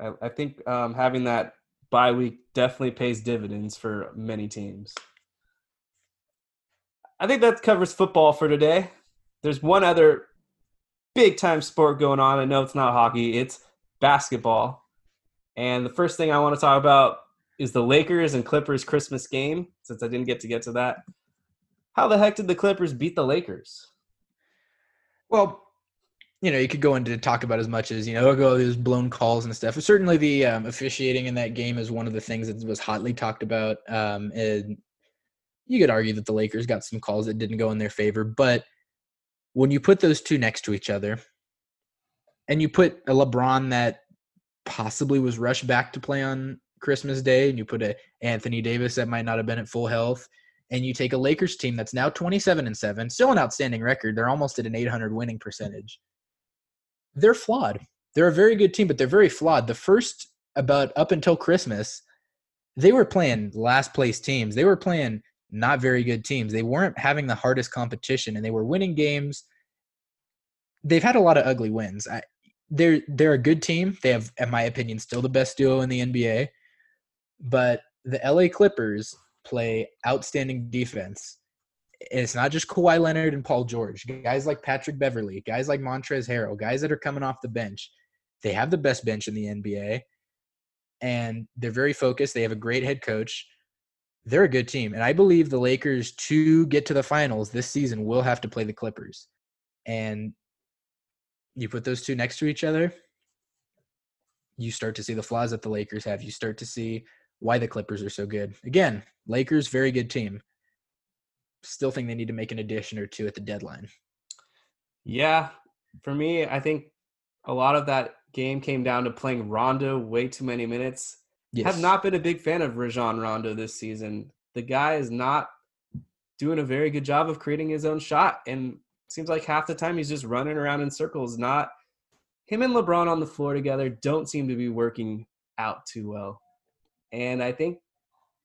I, I think um, having that bye week definitely pays dividends for many teams. I think that covers football for today. There's one other big time sport going on. I know it's not hockey, it's basketball. And the first thing I want to talk about is the Lakers and Clippers Christmas game, since I didn't get to get to that. How the heck did the Clippers beat the Lakers? Well, you know, you could go into talk about as much as, you know, go those blown calls and stuff. Certainly the um, officiating in that game is one of the things that was hotly talked about. Um, and you could argue that the Lakers got some calls that didn't go in their favor. But when you put those two next to each other and you put a LeBron that possibly was rushed back to play on Christmas Day, and you put a Anthony Davis that might not have been at full health, and you take a Lakers team that's now 27 and 7, still an outstanding record. They're almost at an 800 winning percentage. They're flawed. They're a very good team, but they're very flawed. The first about up until Christmas, they were playing last place teams. They were playing not very good teams. They weren't having the hardest competition and they were winning games. They've had a lot of ugly wins. I, they're they're a good team. They have, in my opinion, still the best duo in the NBA. But the LA Clippers play outstanding defense. It's not just Kawhi Leonard and Paul George. Guys like Patrick Beverley, guys like Montrezl Harrell, guys that are coming off the bench. They have the best bench in the NBA, and they're very focused. They have a great head coach. They're a good team, and I believe the Lakers to get to the finals this season will have to play the Clippers. And you put those two next to each other, you start to see the flaws that the Lakers have. You start to see why the Clippers are so good. Again, Lakers, very good team. Still think they need to make an addition or two at the deadline. Yeah, for me, I think a lot of that game came down to playing Rondo way too many minutes. Yes. Have not been a big fan of Rajon Rondo this season. The guy is not doing a very good job of creating his own shot, and seems like half the time he's just running around in circles. Not him and LeBron on the floor together don't seem to be working out too well. And I think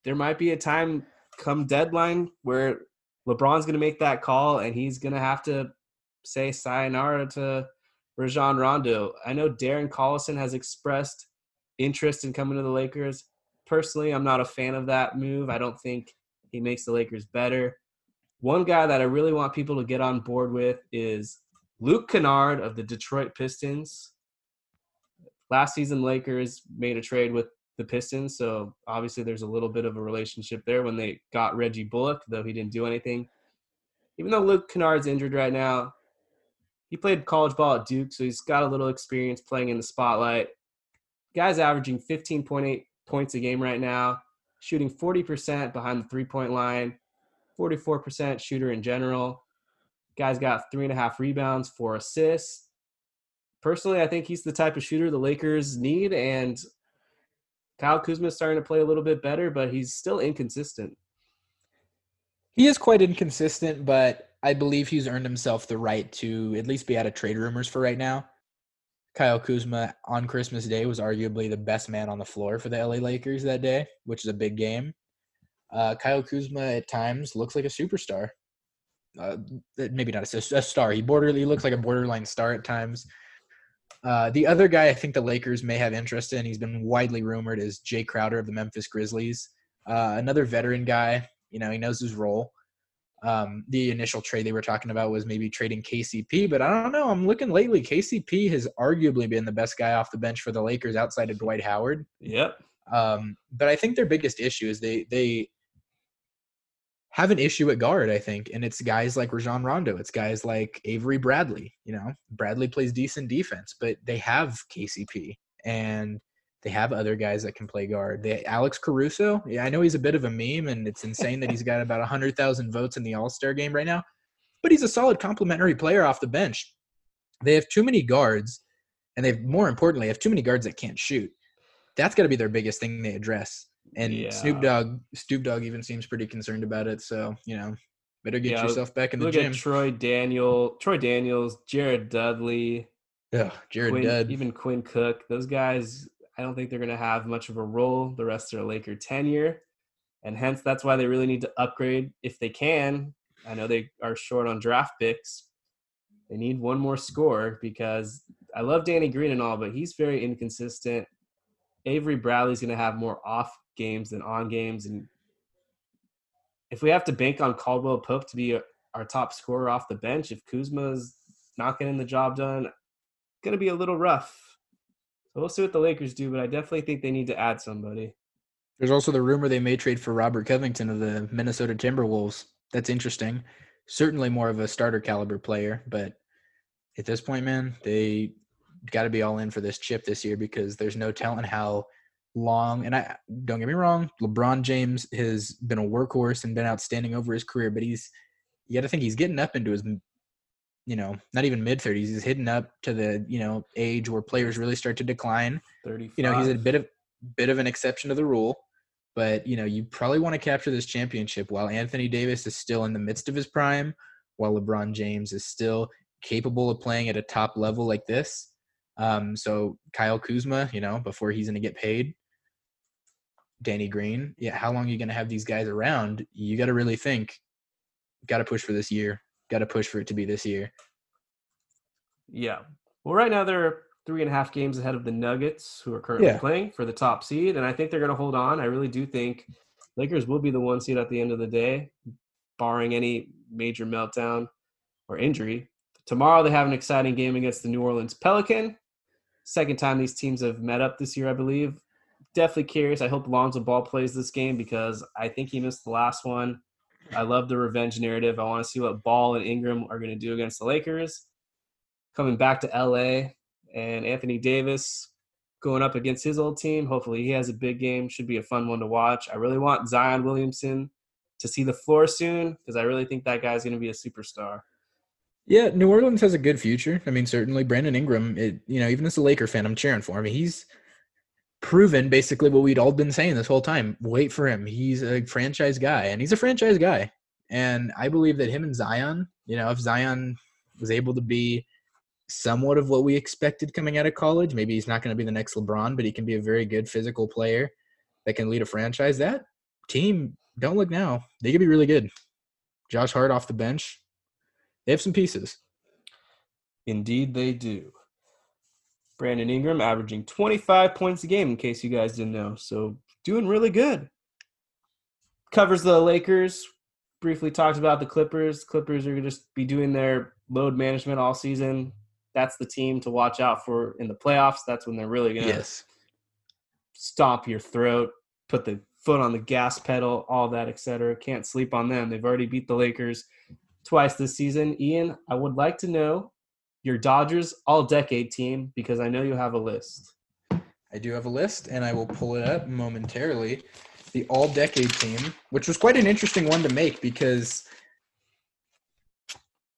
there might be a time come deadline where LeBron's going to make that call and he's going to have to say sayonara to Rajon Rondo. I know Darren Collison has expressed interest in coming to the Lakers. Personally, I'm not a fan of that move. I don't think he makes the Lakers better. One guy that I really want people to get on board with is Luke Kennard of the Detroit Pistons. Last season, Lakers made a trade with the Pistons. So obviously there's a little bit of a relationship there when they got Reggie Bullock, though he didn't do anything. Even though Luke Kennard's injured right now, he played college ball at Duke, so he's got a little experience playing in the spotlight. Guy's averaging 15.8 points a game right now, shooting 40% behind the three point line, 44% shooter in general. Guy's got three and a half rebounds, four assists. Personally, I think he's the type of shooter the Lakers need, and Kyle Kuzma is starting to play a little bit better, but he's still inconsistent. He is quite inconsistent, but I believe he's earned himself the right to at least be out of trade rumors for right now. Kyle Kuzma on Christmas Day was arguably the best man on the floor for the LA Lakers that day, which is a big game. Uh, Kyle Kuzma at times looks like a superstar. Uh, maybe not a, a, star. He border he looks like a borderline star at times. Uh, the other guy I think the Lakers may have interest in, he's been widely rumored, is Jae Crowder of the Memphis Grizzlies. Uh, another veteran guy. You know, he knows his role. Um, the initial trade they were talking about was maybe trading KCP, but I don't know. I'm looking lately. KCP has arguably been the best guy off the bench for the Lakers outside of Dwight Howard. Yep. Um, but I think their biggest issue is they they have an issue at guard, I think, and it's guys like Rajon Rondo. It's guys like Avery Bradley. You know, Bradley plays decent defense, but they have KCP and they have other guys that can play guard. They Alex Caruso. Yeah, I know he's a bit of a meme, and it's insane that he's got about hundred thousand votes in the All Star game right now. But he's a solid complementary player off the bench. They have too many guards, and they've more importantly have too many guards that can't shoot. That's got to be their biggest thing they address. And yeah. Snoop Dogg, Snoop Dogg even seems pretty concerned about it. So you know, better get yeah, yourself back in the gym. Troy Daniel, Troy Daniels, Jared Dudley. Yeah, Jared Quinn, Dud. Even Quinn Cook. Those guys I don't think they're going to have much of a role the rest of their Laker tenure. And hence, that's why they really need to upgrade if they can. I know they are short on draft picks. They need one more score because I love Danny Green and all, but he's very inconsistent. Avery Bradley's going to have more off games than on games. And if we have to bank on Caldwell Pope to be our top scorer off the bench, if Kuzma's not getting the job done, it's going to be a little rough. So we'll see what the Lakers do, but I definitely think they need to add somebody. There's also the rumor they may trade for Robert Covington of the Minnesota Timberwolves. That's interesting. Certainly more of a starter caliber player, but at this point, man, they got to be all in for this chip this year because there's no telling how long. And I don't get me wrong, LeBron James has been a workhorse and been outstanding over his career, but he's you got to think he's getting up into his you know, not even mid 30s. He's hitting up to the, you know, age where players really start to decline. 35. You know, he's a bit of bit of an exception to the rule, but you know, you probably want to capture this championship while Anthony Davis is still in the midst of his prime, while LeBron James is still capable of playing at a top level like this. Um, so Kyle Kuzma, you know, before he's going to get paid, Danny Green, yeah, how long are you going to have these guys around? You got to really think. Got to push for this year got to push for it to be this year. Yeah. Well, right now they're three and a half games ahead of the Nuggets, who are currently yeah. playing for the top seed, and I think they're going to hold on. I really do think Lakers will be the one seed at the end of the day, barring any major meltdown or injury. Tomorrow they have an exciting game against the New Orleans Pelican. Second time these teams have met up this year, I believe. Definitely curious. I hope Lonzo Ball plays this game because I think he missed the last one. I love the revenge narrative. I want to see what Ball and Ingram are going to do against the Lakers. Coming back to LA and Anthony Davis going up against his old team. Hopefully, he has a big game. Should be a fun one to watch. I really want Zion Williamson to see the floor soon because I really think that guy's going to be a superstar. Yeah, New Orleans has a good future. I mean, certainly Brandon Ingram. It, you know, even as a Laker fan, I'm cheering for him. He's proven basically what we'd all been saying this whole time. Wait for him. He's a franchise guy, and he's a franchise guy. And I believe that him and Zion, you know, if Zion was able to be somewhat of what we expected coming out of college, maybe he's not going to be the next LeBron, but he can be a very good physical player that can lead a franchise. That team, don't look now, they could be really good. Josh Hart off the bench, they have some pieces. Indeed, they do. Brandon Ingram averaging 25 points a game, in case you guys didn't know. So doing really good. Covers the Lakers. Briefly talked about the Clippers. Clippers are going to just be doing their load management all season. That's the team to watch out for in the playoffs. That's when they're really going to yes. stomp your throat, put the foot on the gas pedal, all that, etc. Can't sleep on them. They've already beat the Lakers twice this season. Ian, I would like to know your Dodgers all decade team because I know you have a list. I do have a list, and I will pull it up momentarily. The all decade team, which was quite an interesting one to make because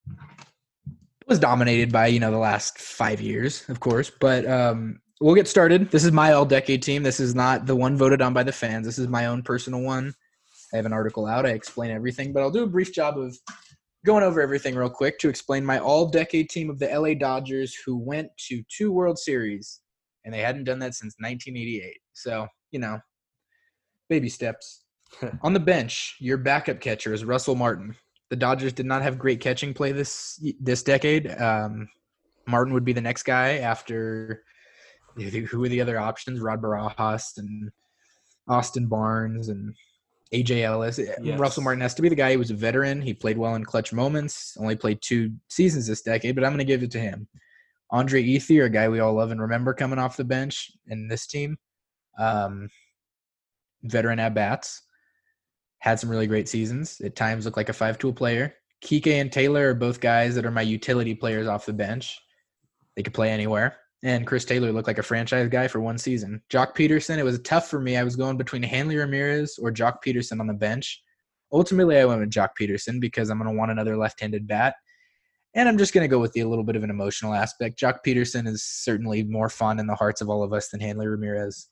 it was dominated by, you know, the last five years, of course. But um, we'll get started. This is my all decade team. This is not the one voted on by the fans. This is my own personal one. I have an article out. I explain everything, but I'll do a brief job of going over everything real quick to explain my all decade team of the LA Dodgers who went to two World Series and they hadn't done that since 1988. So, you know, baby steps. On the bench, your backup catcher is Russell Martin. The Dodgers did not have great catching play this this decade. Um, Martin would be the next guy after who were the other options? Rod Barajas and Austin Barnes and AJ Ellis. Yes. Russell Martin has to be the guy. He was a veteran. He played well in clutch moments. Only played two seasons this decade, but I'm going to give it to him. Andre Ethier, a guy we all love and remember coming off the bench in this team. Um, veteran at bats. Had some really great seasons. At times looked like a five tool player. Kike and Taylor are both guys that are my utility players off the bench. They could play anywhere. And Chris Taylor looked like a franchise guy for one season. Joc Pederson, it was tough for me. I was going between Hanley Ramirez or Joc Pederson on the bench. Ultimately, I went with Joc Pederson because I'm going to want another left handed bat. And I'm just going to go with the a little bit of an emotional aspect. Joc Pederson is certainly more fun in the hearts of all of us than Hanley Ramirez.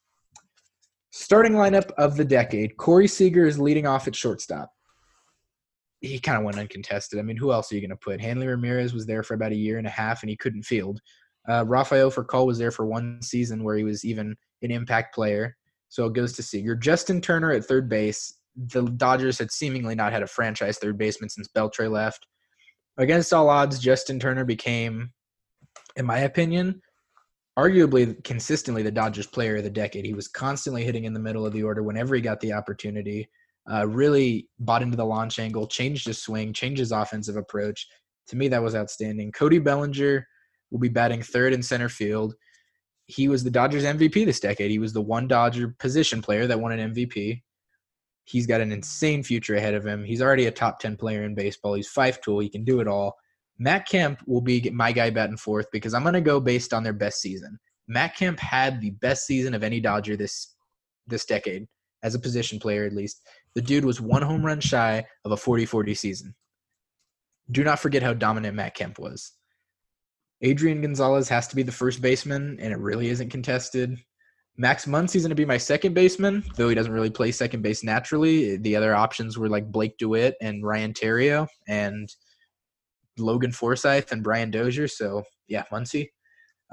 Starting lineup of the decade Corey Seager is leading off at shortstop. He kind of went uncontested. I mean, who else are you going to put? Hanley Ramirez was there for about a year and a half and he couldn't field. Uh, Rafael Furcal was there for one season where he was even an impact player. So it goes to Seager. Justin Turner at third base. The Dodgers had seemingly not had a franchise third baseman since Beltre left against all odds, Justin Turner became, in my opinion, arguably consistently the Dodgers player of the decade. He was constantly hitting in the middle of the order whenever he got the opportunity. Uh, really bought into the launch angle, changed his swing, changed his offensive approach. To me, that was outstanding. Cody Bellinger will be batting third in center field. He was the Dodgers MVP this decade. He was the one Dodger position player that won an MVP. He's got an insane future ahead of him. He's already a top 10 player in baseball. He's five tool. He can do it all. Matt Kemp will be my guy batting fourth because I'm going to go based on their best season. Matt Kemp had the best season of any Dodger this this decade as a position player at least. The dude was one home run shy of a 40-40 season. Do not forget how dominant Matt Kemp was. Adrian Gonzalez has to be the first baseman, and it really isn't contested. Max Muncy's going to be my second baseman, though he doesn't really play second base naturally. The other options were like Blake DeWitt and Ryan Theriot and Logan Forsythe and Brian Dozier. So, yeah, Muncy.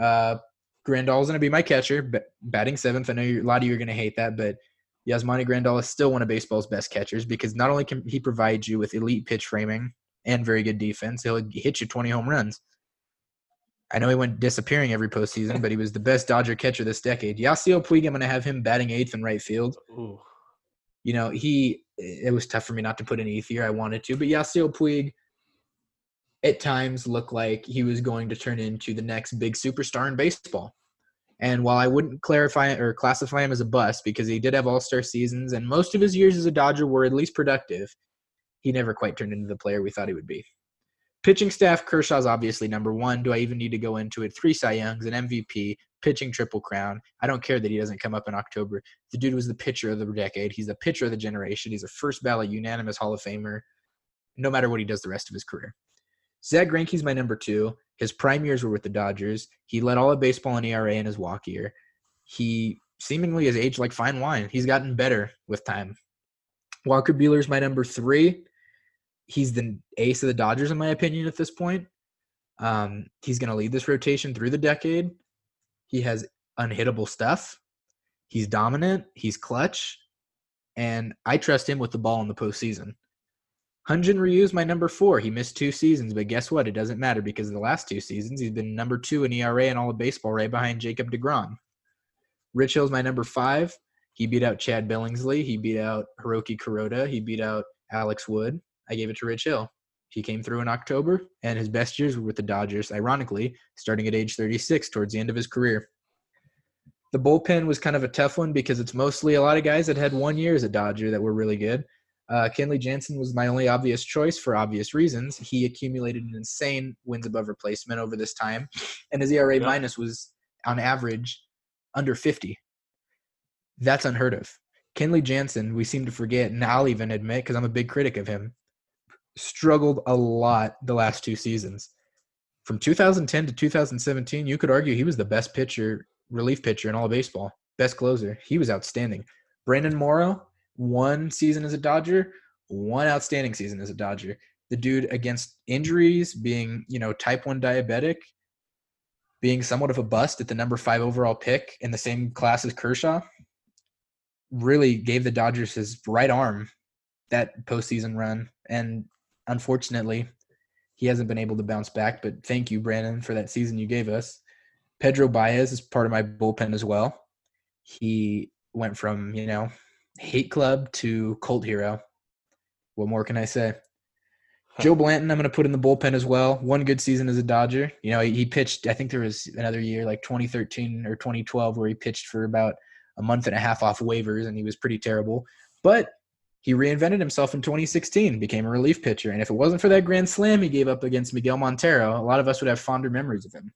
Uh, Grandal's going to be my catcher, batting seventh. I know a lot of you are going to hate that, but Yasmani Grandal is still one of baseball's best catchers because not only can he provide you with elite pitch framing and very good defense, he'll hit you 20 home runs. I know he went disappearing every postseason, but he was the best Dodger catcher this decade. Yasiel Puig, I'm going to have him batting eighth in right field. Ooh. You know, he it was tough for me not to put in Ethier. I wanted to, but Yasiel Puig at times looked like he was going to turn into the next big superstar in baseball. And while I wouldn't clarify or classify him as a bust because he did have all-star seasons and most of his years as a Dodger were at least productive, he never quite turned into the player we thought he would be. Pitching staff, Kershaw's obviously number one. Do I even need to go into it? Three Cy Youngs, an MVP, pitching triple crown. I don't care that he doesn't come up in October. The dude was the pitcher of the decade. He's the pitcher of the generation. He's a first ballot unanimous Hall of Famer, no matter what he does the rest of his career. Zack Greinke's my number two. His prime years were with the Dodgers. He led all of baseball in ERA in his walk year. He seemingly has aged like fine wine. He's gotten better with time. Walker Buehler's my number three he's the ace of the Dodgers, in my opinion, at this point. Um, he's going to lead this rotation through the decade. He has unhittable stuff. He's dominant. He's clutch. And I trust him with the ball in the postseason. Hyun-Jin Ryu is my number four. He missed two seasons, but guess what? It doesn't matter because the last two seasons he's been number two in ERA and all of baseball, right behind Jacob DeGrom. Rich Hill's my number five. He beat out Chad Billingsley. He beat out Hiroki Kuroda. He beat out Alex Wood. I gave it to Rich Hill. He came through in October, and his best years were with the Dodgers, ironically, starting at age 36 towards the end of his career. The bullpen was kind of a tough one because it's mostly a lot of guys that had one year as a Dodger that were really good. Uh, Kenley Jansen was my only obvious choice for obvious reasons. He accumulated an insane wins above replacement over this time, and his ERA yeah. minus was on average under 50. That's unheard of. Kenley Jansen, we seem to forget, and I'll even admit, because I'm a big critic of him, struggled a lot the last two seasons. From 2010 to 2017, you could argue he was the best pitcher, relief pitcher in all of baseball, best closer. He was outstanding. Brandon Morrow, one season as a Dodger, one outstanding season as a Dodger. The dude against injuries, being, you know, type 1 diabetic, being somewhat of a bust at the number five overall pick in the same class as Kershaw, really gave the Dodgers his right arm that postseason run. And unfortunately, he hasn't been able to bounce back. But thank you, Brandon, for that season you gave us. Pedro Baez is part of my bullpen as well. He went from, you know, hate club to cult hero. What more can I say? Joe Blanton, I'm going to put in the bullpen as well. One good season as a Dodger. You know, he, he pitched, I think there was another year, like 2013 or 2012, where he pitched for about a month and a half off waivers and he was pretty terrible. But he reinvented himself in 2016, became a relief pitcher. And if it wasn't for that grand slam he gave up against Miguel Montero, a lot of us would have fonder memories of him.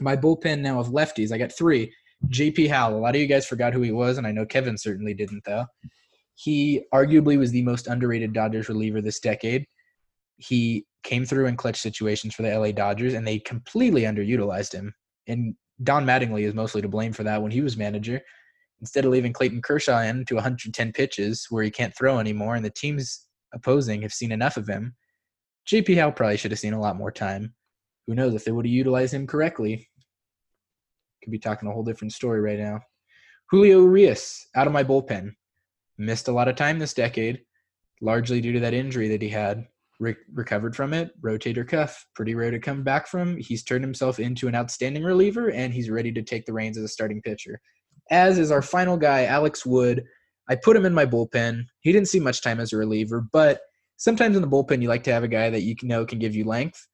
My bullpen now of lefties, I got three. JP Howell. A lot of you guys forgot who he was, and I know Kevin certainly didn't, though. He arguably was the most underrated Dodgers reliever this decade. He came through in clutch situations for the LA Dodgers, and they completely underutilized him. And Don Mattingly is mostly to blame for that when he was manager. Instead of leaving Clayton Kershaw in to 110 pitches where he can't throw anymore, and the teams opposing have seen enough of him, JP Howell probably should have seen a lot more time. Who knows if they would have utilized him correctly? Could be talking a whole different story right now. Julio Urias out of my bullpen. Missed a lot of time this decade, largely due to that injury that he had. Re- recovered from it, rotator cuff, pretty rare to come back from. He's turned himself into an outstanding reliever, and he's ready to take the reins as a starting pitcher. As is our final guy, Alex Wood. I put him in my bullpen. He didn't see much time as a reliever, but sometimes in the bullpen you like to have a guy that you know can give you length.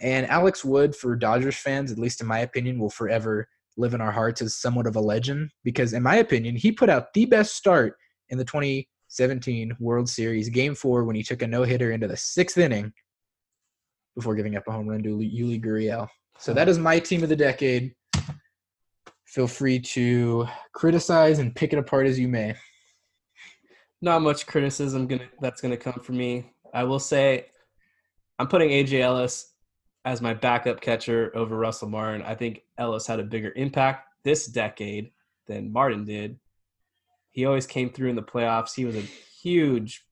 And Alex Wood, for Dodgers fans, at least in my opinion, will forever live in our hearts as somewhat of a legend because, in my opinion, he put out the best start in the 2017 World Series Game Four when he took a no hitter into the sixth inning before giving up a home run to Yuli Gurriel. So that is my team of the decade. Feel free to criticize and pick it apart as you may. Not much criticism gonna that's gonna come from me. I will say I'm putting AJ Ellis as my backup catcher over Russell Martin. I think Ellis had a bigger impact this decade than Martin did. He always came through in the playoffs. He was a huge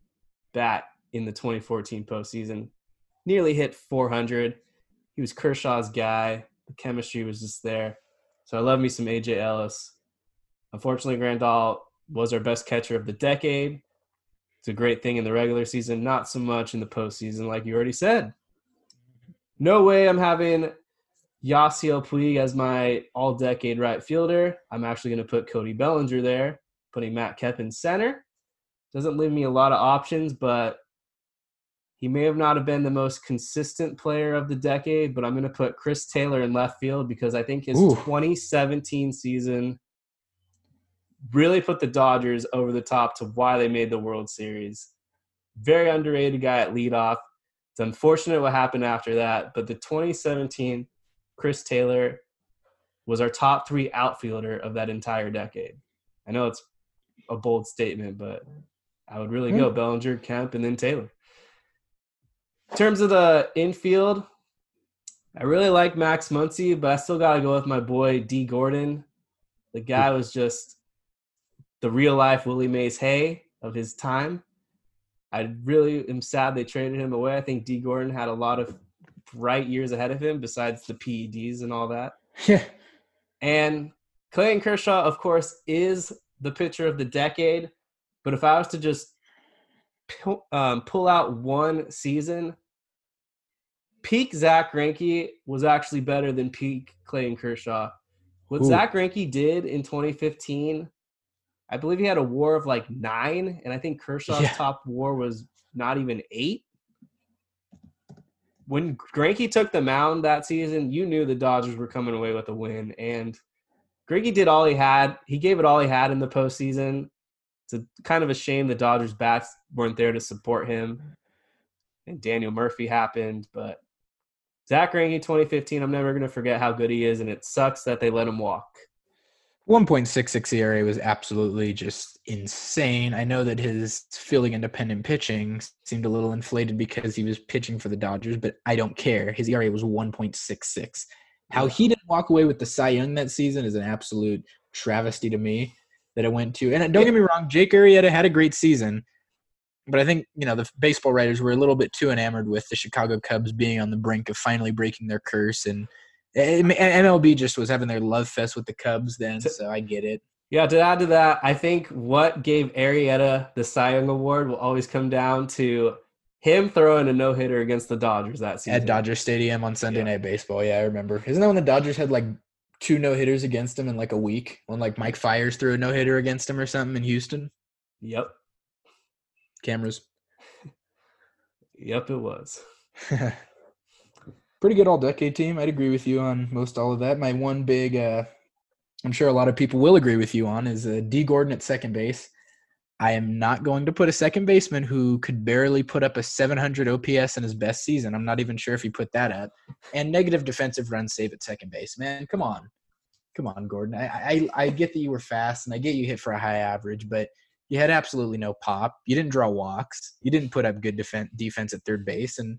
bat in the 2014 postseason. Nearly hit 400. He was Kershaw's guy. The chemistry was just there. So I love me some AJ Ellis. Unfortunately, Grandal was our best catcher of the decade. It's a great thing in the regular season, not so much in the postseason, like you already said. No way I'm having Yasiel Puig as my all decade right fielder. I'm actually going to put Cody Bellinger there, putting Matt Kemp in center. Doesn't leave me a lot of options, but he may have not have been the most consistent player of the decade, but I'm going to put Chris Taylor in left field because I think his Ooh. 2017 season really put the Dodgers over the top to why they made the World Series. Very underrated guy at leadoff. It's unfortunate what happened after that, but the 2017 Chris Taylor was our top three outfielder of that entire decade. I know it's a bold statement, but I would really go hmm. Bellinger, Kemp, and then Taylor. In terms of the infield, I really like Max Muncy, but I still got to go with my boy Dee Gordon. The guy was just the real life Willie Mays Hay of his time. I really am sad they traded him away. I think Dee Gordon had a lot of bright years ahead of him besides the PEDs and all that. Yeah. And Clayton Kershaw, of course, is the pitcher of the decade. But if I was to just pull, um, pull out one season, peak Zack Greinke was actually better than peak Clayton Kershaw. What Ooh. Zack Greinke did in 2015, I believe he had a WAR of like nine, and I think Kershaw's yeah. top WAR was not even eight. When Greinke took the mound that season, you knew the Dodgers were coming away with a win, and Greinke did all he had. He gave it all he had in the postseason. It's a kind of a shame the Dodgers bats weren't there to support him. And Daniel Murphy happened, but Zack Greinke 2015, I'm never going to forget how good he is, and it sucks that they let him walk. 1.66 ERA was absolutely just insane. I know that his fielding independent pitching seemed a little inflated because he was pitching for the Dodgers, but I don't care. His ERA was 1.66. How he didn't walk away with the Cy Young that season is an absolute travesty to me that it went to. And don't get me wrong, Jake Arrieta had a great season, but I think you know the baseball writers were a little bit too enamored with the Chicago Cubs being on the brink of finally breaking their curse and eh, eh, MLB eh, just was having their love fest with the Cubs then, so I get it. Yeah, to add to that, I think what gave Arrieta the Cy Young Award will always come down to him throwing a no hitter against the Dodgers that season at Dodger Stadium on Sunday yeah. Night Baseball. Yeah, I remember. Isn't that when the Dodgers had like two no hitters against him in like a week? When like Mike Fiers threw a no hitter against him or something in Houston. Yep. Cameras. yep, it was. pretty good all decade team. I'd agree with you on most all of that. My one big, uh, I'm sure a lot of people will agree with you on, is uh, Dee Gordon at second base. I am not going to put a second baseman who could barely put up a 700 OPS in his best season. I'm not even sure if he put that up. And negative defensive run save at second base. Man, come on. Come on, Gordon. I, I, I get that you were fast and I get you hit for a high average, but you had absolutely no pop. You didn't draw walks. You didn't put up good defense defense at third base. And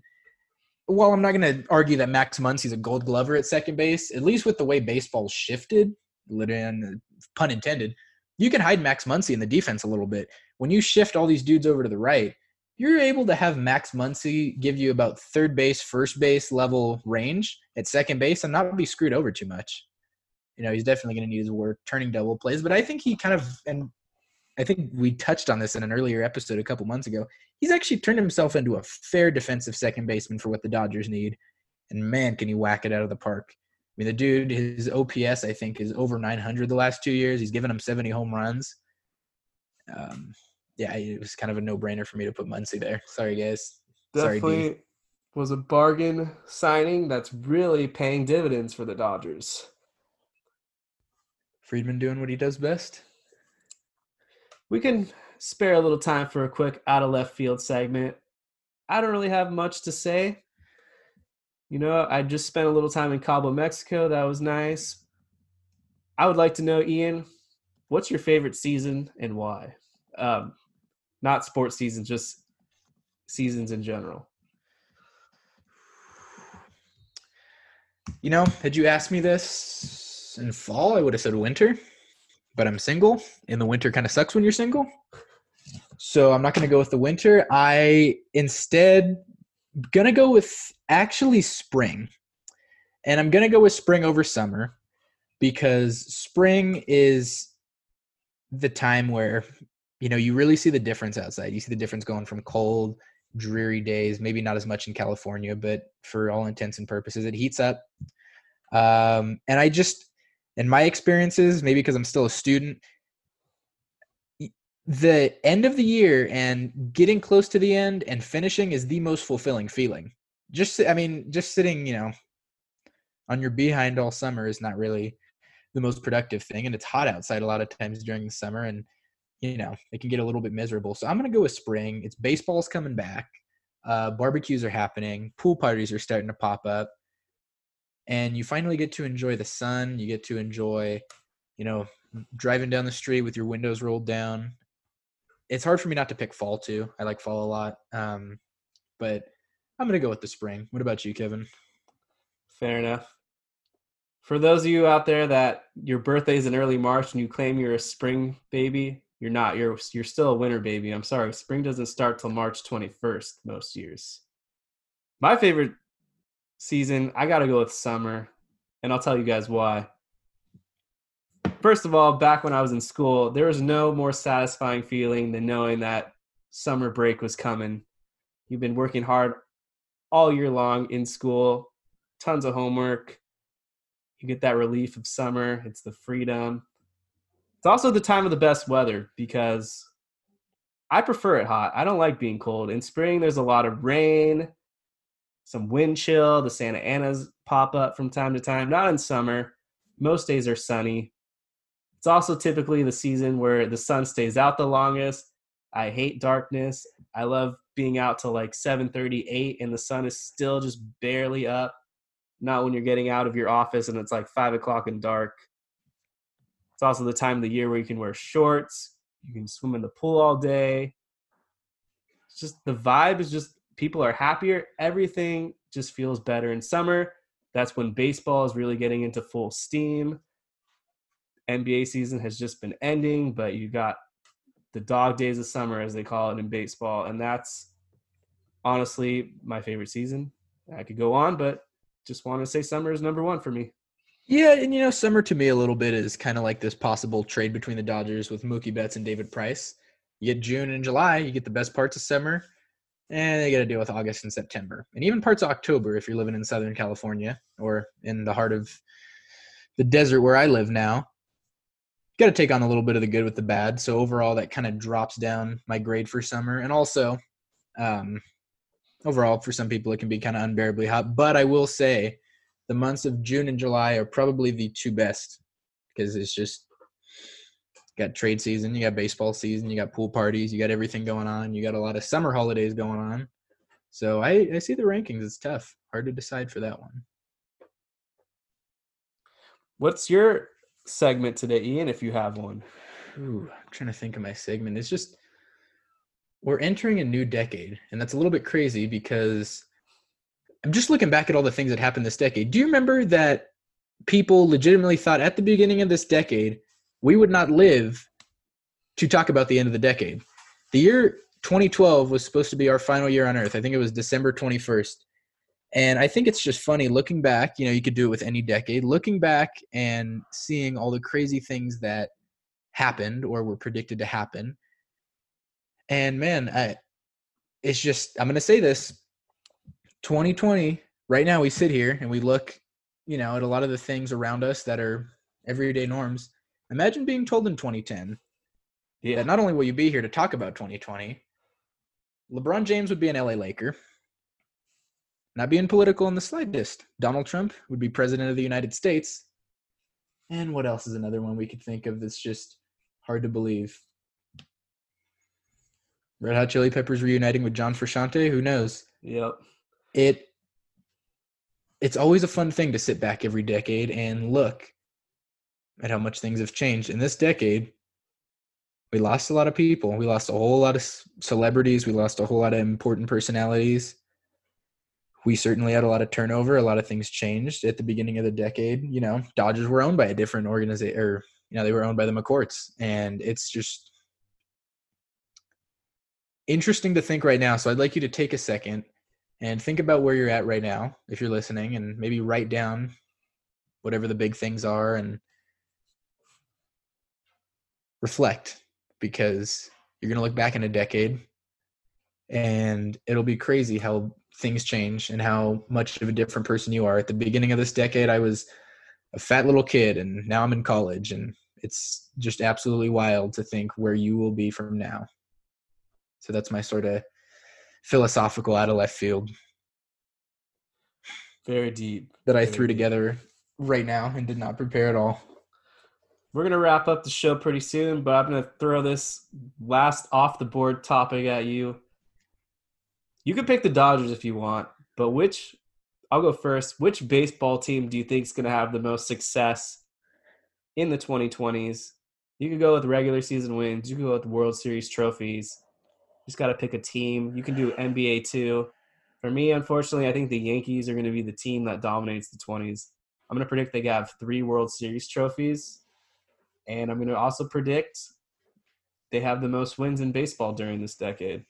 while I'm not going to argue that Max Muncy's a gold glover at second base, at least with the way baseball shifted, pun intended, you can hide Max Muncy in the defense a little bit. When you shift all these dudes over to the right, you're able to have Max Muncy give you about third base, first base level range at second base and not be screwed over too much. You know, he's definitely going to need his work turning double plays, but I think he kind of, and I think we touched on this in an earlier episode a couple months ago. He's actually turned himself into a fair defensive second baseman for what the Dodgers need. And man, can he whack it out of the park. I mean, the dude, his OPS, I think, is over 900 the last two years. He's given him 70 home runs. Um, yeah, it was kind of a no brainer for me to put Muncy there. Sorry, guys. Definitely Sorry, was a bargain signing that's really paying dividends for the Dodgers. Friedman doing what he does best we can spare a little time for a quick out of left field segment. I don't really have much to say. You know, I just spent a little time in Cabo, Mexico. That was nice. I would like to know, Ian, what's your favorite season and why? Um, not sports seasons, just seasons in general. You know, had you asked me this in fall, I would have said winter but I'm single, and the winter kind of sucks when you're single. So I'm not going to go with the winter. I instead gonna go with actually spring, and I'm gonna go with spring over summer because spring is the time where you know you really see the difference outside. You see the difference going from cold, dreary days, maybe not as much in California, but for all intents and purposes, it heats up. Um, and I just in my experiences, maybe because I'm still a student, the end of the year and getting close to the end and finishing is the most fulfilling feeling. Just, I mean, just sitting, you know, on your behind all summer is not really the most productive thing. And it's hot outside a lot of times during the summer, and you know, it can get a little bit miserable. So I'm gonna go with spring. It's baseball's coming back. Uh, barbecues are happening. Pool parties are starting to pop up and you finally get to enjoy the sun you get to enjoy you know driving down the street with your windows rolled down it's hard for me not to pick fall too. I like fall a lot um, but i'm gonna go with the spring. What about you kevin? Fair enough. For those of you out there that your birthday is in early march and you claim you're a spring baby you're not. You're you're still a winter baby. I'm sorry. Spring doesn't start till march 21st most years. My favorite season, I got to go with summer, and I'll tell you guys why. First of all, back when I was in school, there was no more satisfying feeling than knowing that summer break was coming. You've been working hard all year long in school, tons of homework. You get that relief of summer, it's the freedom. It's also the time of the best weather because I prefer it hot. I don't like being cold. In spring, there's a lot of rain, some wind chill. The Santa Anas pop up from time to time. Not in summer. Most days are sunny. It's also typically the season where the sun stays out the longest. I hate darkness. I love being out till like 7:38 and the sun is still just barely up. Not when you're getting out of your office and it's like five o'clock and dark. It's also the time of the year where you can wear shorts, you can swim in the pool all day. It's just the vibe is just people are happier. Everything just feels better in summer. That's when baseball is really getting into full steam. NBA season has just been ending, but you got the dog days of summer, as they call it in baseball. And that's honestly my favorite season. I could go on, but just want to say summer is number one for me. Yeah, and you know, summer to me a little bit is kind of like this possible trade between the Dodgers with Mookie Betts and David Price. You get June and July, you get the best parts of summer, and they got to deal with August and September, and even parts of October if you're living in Southern California or in the heart of the desert where I live now. Got to take on a little bit of the good with the bad. So overall, that kind of drops down my grade for summer, and also, um, overall, for some people, it can be kind of unbearably hot. But I will say the months of June and July are probably the two best because it's just got trade season, you got baseball season, you got pool parties, you got everything going on, you got a lot of summer holidays going on. So I, I see the rankings. It's tough, hard to decide for that one. What's your segment today, Ian, if you have one? Ooh, I'm trying to think of my segment. It's just we're entering a new decade, and that's a little bit crazy because I'm just looking back at all the things that happened this decade. Do you remember that people legitimately thought at the beginning of this decade we would not live to talk about the end of the decade? The year 2012 was supposed to be our final year on Earth. I think it was December 21st. And I think it's just funny looking back, you know, you could do it with any decade, looking back and seeing all the crazy things that happened or were predicted to happen. And man, I, it's just, I'm going to say this 2020, right now we sit here and we look, you know, at a lot of the things around us that are everyday norms. Imagine being told in 2010 yeah. that not only will you be here to talk about 2020, LeBron James would be an LA Laker. Not being political in the slightest. Donald Trump would be president of the United States. And what else is another one we could think of that's just hard to believe? Red Hot Chili Peppers reuniting with John Frusciante? Who knows? Yep it it's always a fun thing to sit back every decade and look at how much things have changed in this decade we lost a lot of people we lost a whole lot of celebrities we lost a whole lot of important personalities we certainly had a lot of turnover a lot of things changed at the beginning of the decade. You know dodgers were owned by a different organization or you know they were owned by the mccourts and it's just interesting to think right now. So i'd like you to take a second and think about where you're at right now if you're listening and maybe write down whatever the big things are and reflect because you're going to look back in a decade and it'll be crazy how things change and how much of a different person you are at the beginning of this decade i was a fat little kid and now i'm in college and it's just absolutely wild to think where you will be from now so that's my sort of philosophical out of left field. Very deep. That I Very threw deep. together right now and did not prepare at all. We're gonna wrap up the show pretty soon, but I'm gonna throw this last off the board topic at you. You can pick the Dodgers if you want, but which I'll go first. Which baseball team do you think is gonna have the most success in the 2020s? You could go with regular season wins. You could go with World Series trophies just got to pick a team. You can do NBA too. For me, unfortunately, I think the Yankees are going to be the team that dominates the 20s. I'm going to predict they have three World Series trophies. And I'm going to also predict they have the most wins in baseball during this decade.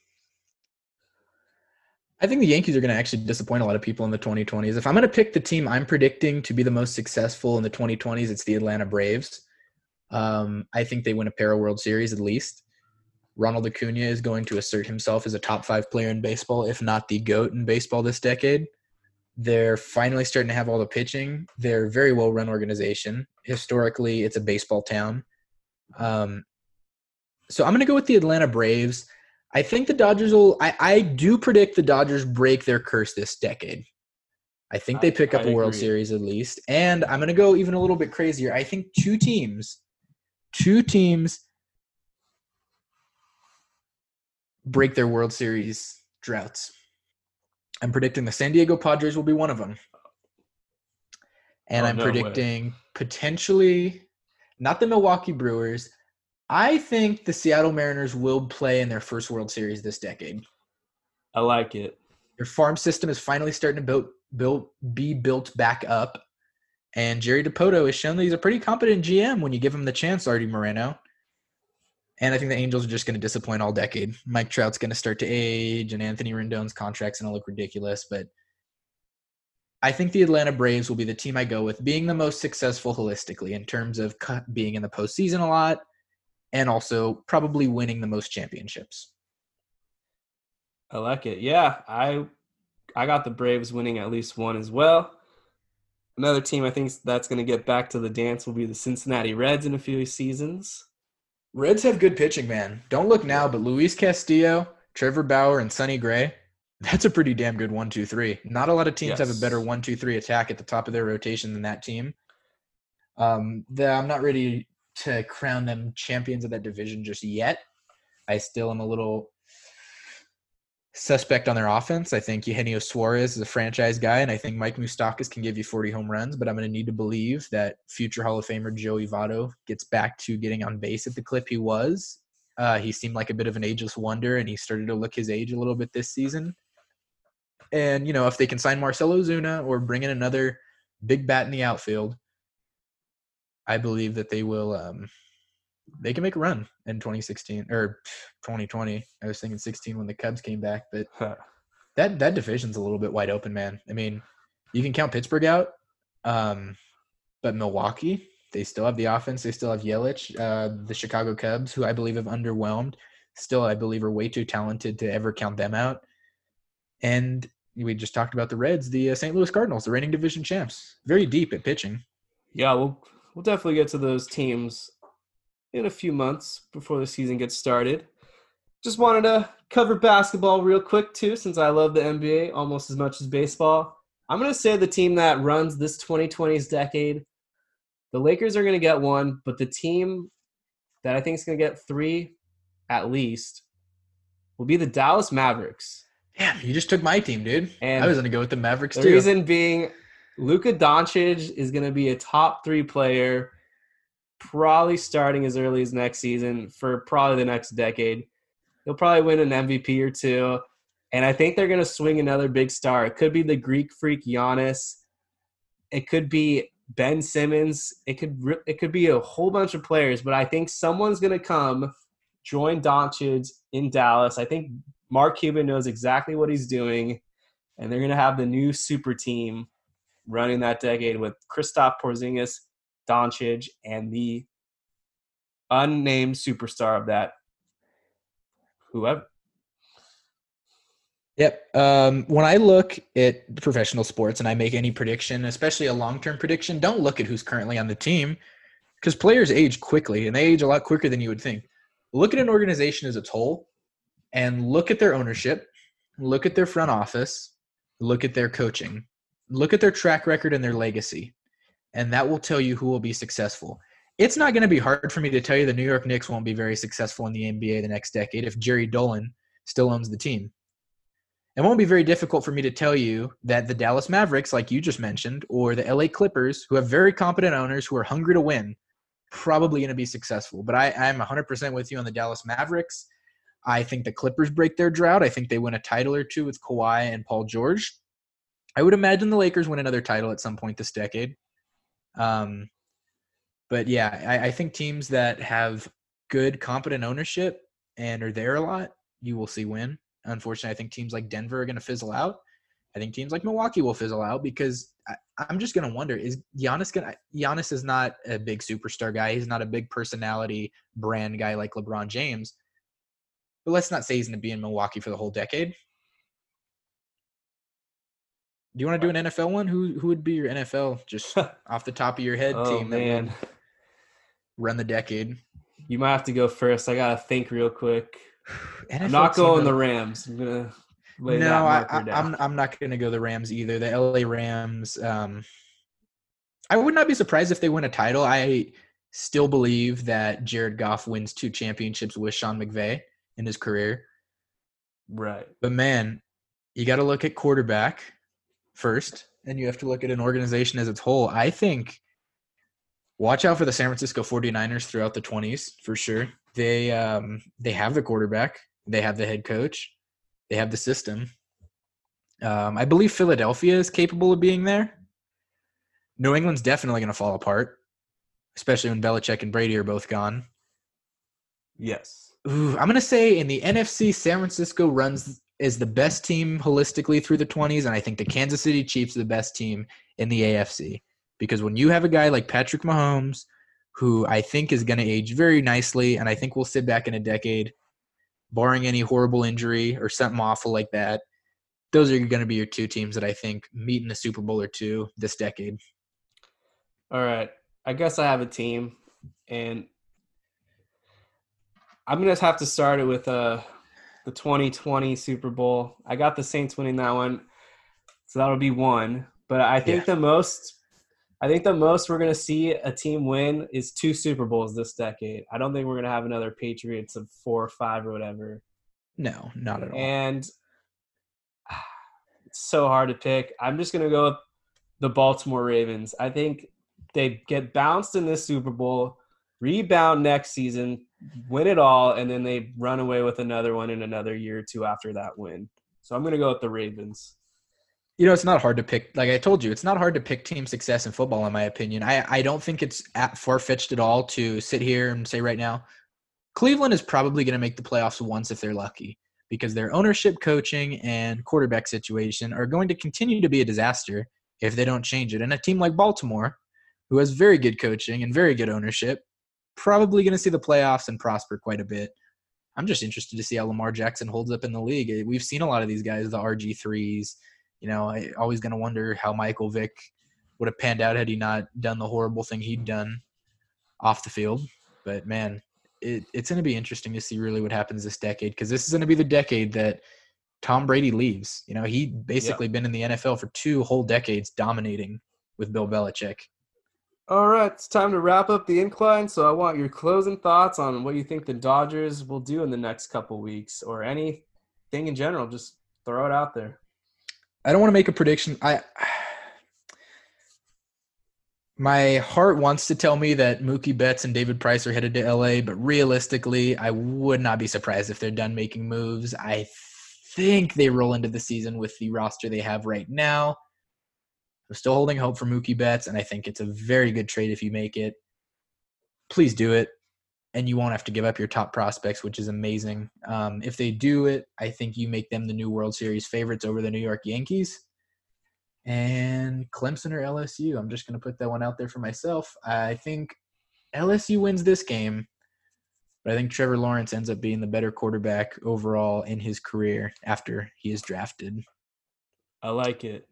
I think the Yankees are going to actually disappoint a lot of people in the 2020s. If I'm going to pick the team I'm predicting to be the most successful in the 2020s, it's the Atlanta Braves. Um, I think they win a pair of World Series at least. Ronald Acuna is going to assert himself as a top five player in baseball, if not the GOAT in baseball this decade. They're finally starting to have all the pitching. They're a very well run organization. Historically, it's a baseball town. Um, so I'm going to go with the Atlanta Braves. I think the Dodgers will. I, I do predict the Dodgers break their curse this decade. I think they pick I, up I a World agree. Series at least. And I'm going to go even a little bit crazier. I think two teams, two teams break their World Series droughts. I'm predicting the San Diego Padres will be one of them. And Oh, I'm no way. predicting potentially not the Milwaukee Brewers. I think the Seattle Mariners will play in their first World Series this decade. I like it. Their farm system is finally starting to build, build, be built back up. And Jerry Dipoto has shown that he's a pretty competent GM when you give him the chance, Arte Moreno. And I think the Angels are just going to disappoint all decade. Mike Trout's going to start to age, and Anthony Rendon's contract's going to look ridiculous. But I think the Atlanta Braves will be the team I go with, being the most successful holistically in terms of being in the postseason a lot, and also probably winning the most championships. I like it. Yeah, I I got the Braves winning at least one as well. Another team I think that's going to get back to the dance will be the Cincinnati Reds in a few seasons. Reds have good pitching, man. Don't look now, but Luis Castillo, Trevor Bauer, and Sonny Gray, that's a pretty damn good one, two, three. Not a lot of teams yes. have a better one, two, three attack at the top of their rotation than that team. Um, the, I'm not ready to crown them champions of that division just yet. I still am a little suspect on their offense. I think Eugenio Suarez is a franchise guy, and I think Mike Moustakas can give you 40 home runs. But I'm going to need to believe that future Hall of Famer Joey Votto gets back to getting on base at the clip he was. Uh, he seemed like a bit of an ageless wonder, and he started to look his age a little bit this season. And you know, if they can sign Marcell Ozuna or bring in another big bat in the outfield, I believe that they will. Um, they can make a run in 2016 or 2020. I was thinking 16 when the Cubs came back, but that that division's a little bit wide open, man. I mean, you can count Pittsburgh out, um, but Milwaukee, they still have the offense. They still have Yelich. Uh, the Chicago Cubs, who I believe have underwhelmed, still I believe are way too talented to ever count them out. And we just talked about the Reds, the uh, St. Louis Cardinals, the reigning division champs, very deep at pitching. Yeah, we'll we'll definitely get to those teams in a few months before the season gets started. Just wanted to cover basketball real quick too, since I love the NBA almost as much as baseball. I'm going to say the team that runs this 2020s decade, the Lakers are going to get one, but the team that I think is going to get three at least will be the Dallas Mavericks. Damn, you just took my team, dude. And I was going to go with the Mavericks the too. The reason being, Luka Doncic is going to be a top three player probably starting as early as next season for probably the next decade. He'll probably win an MVP or two. And I think they're going to swing another big star. It could be the Greek freak Giannis. It could be Ben Simmons. It could it could be a whole bunch of players, but I think someone's going to come join Doncic in Dallas. I think Mark Cuban knows exactly what he's doing, and they're going to have the new super team running that decade with Kristaps Porzingis, Doncic, and the unnamed superstar of that, whoever. Yep. Um, when I look at professional sports and I make any prediction, especially a long term prediction, don't look at who's currently on the team because players age quickly and they age a lot quicker than you would think. Look at an organization as a whole and look at their ownership, look at their front office, look at their coaching, look at their track record and their legacy and that will tell you who will be successful. It's not going to be hard for me to tell you the New York Knicks won't be very successful in the NBA the next decade if Jerry Dolan still owns the team. It won't be very difficult for me to tell you that the Dallas Mavericks, like you just mentioned, or the LA Clippers, who have very competent owners who are hungry to win, probably going to be successful. But I, I'm 100% with you on the Dallas Mavericks. I think the Clippers break their drought. I think they win a title or two with Kawhi and Paul George. I would imagine the Lakers win another title at some point this decade. Um, but yeah, I, I think teams that have good, competent ownership and are there a lot, you will see win. Unfortunately, I think teams like Denver are going to fizzle out. I think teams like Milwaukee will fizzle out because I, am just going to wonder: is Giannis going? Giannis is not a big superstar guy. He's not a big personality brand guy like LeBron James. But let's not say he's going to be in Milwaukee for the whole decade. Do you want to do an NFL one? Who who would be your NFL just off the top of your head oh, team? man, run the decade. You might have to go first. I gotta think real quick. I'm not going the Rams. I'm gonna no, I, am I'm, I'm not gonna go the Rams either. The LA Rams. Um, I would not be surprised if they win a title. I still believe that Jared Goff wins two championships with Sean McVay in his career. Right. But man, you got to look at quarterback first, and you have to look at an organization as its whole. I think watch out for the San Francisco 49ers throughout the 20s for sure. They um, they have the quarterback, they have the head coach, they have the system. Um, I believe Philadelphia is capable of being there. New England's definitely going to fall apart, especially when Belichick and Brady are both gone. Yes. Ooh, I'm going to say in the NFC, San Francisco runs is the best team holistically through the 20s, and I think the Kansas City Chiefs are the best team in the AFC. Because when you have a guy like Patrick Mahomes, who I think is going to age very nicely, and I think we'll sit back in a decade, barring any horrible injury or something awful like that, those are going to be your two teams that I think meet in the Super Bowl or two this decade. All right. I guess I have a team, and I'm gonna have to start it with uh the 2020 Super Bowl. I got the Saints winning that one, so that'll be one. But I think yeah. the most, I think the most we're gonna see a team win is two Super Bowls this decade. I don't think we're gonna have another Patriots of four or five or whatever. No, not at all. And it's so hard to pick. I'm just gonna go with the Baltimore Ravens. I think they get bounced in this Super Bowl, rebound next season, win it all, and then they run away with another one in another year or two after that win. So I'm going to go with the Ravens. You know, it's not hard to pick. Like I told you, it's not hard to pick team success in football, in my opinion. I, I don't think it's far fetched at all to sit here and say right now, Cleveland is probably going to make the playoffs once if they're lucky because their ownership, coaching, and quarterback situation are going to continue to be a disaster if they don't change it. And a team like Baltimore, who has very good coaching and very good ownership, probably going to see the playoffs and prosper quite a bit. I'm just interested to see how Lamar Jackson holds up in the league. Eh, we've seen a lot of these guys, the RG3s. You know, I always going to wonder how Michael Vick would have panned out had he not done the horrible thing he'd done off the field. But man, it, it's going to be interesting to see really what happens this decade because this is going to be the decade that Tom Brady leaves. You know, he basically yep. been in the NFL for two whole decades dominating with Bill Belichick. All right, it's time to wrap up the incline. So I want your closing thoughts on what you think the Dodgers will do in the next couple weeks, or anything in general. Just throw it out there. I don't want to make a prediction. I my heart wants to tell me that Mookie Betts and David Price are headed to LA, but realistically, I would not be surprised if they're done making moves. I think they roll into the season with the roster they have right now. I'm still holding hope for Mookie Betts, and I think it's a very good trade if you make it. Please do it, and you won't have to give up your top prospects, which is amazing. Um, if they do it, I think you make them the new World Series favorites over the New York Yankees. And Clemson or LSU, I'm just going to put that one out there for myself. I think LSU wins this game, but I think Trevor Lawrence ends up being the better quarterback overall in his career after he is drafted. I like it.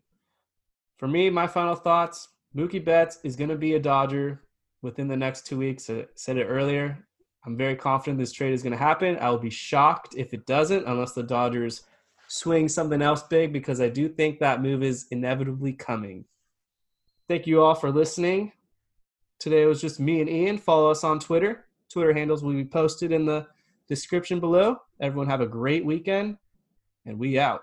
For me, my final thoughts Mookie Betts is going to be a Dodger within the next two weeks. I said it earlier. I'm very confident this trade is going to happen. I will be shocked if it doesn't, unless the Dodgers swing something else big, because I do think that move is inevitably coming. Thank you all for listening. Today was just me and Ian. Follow us on Twitter. Twitter handles will be posted in the description below. Everyone have a great weekend, and we out.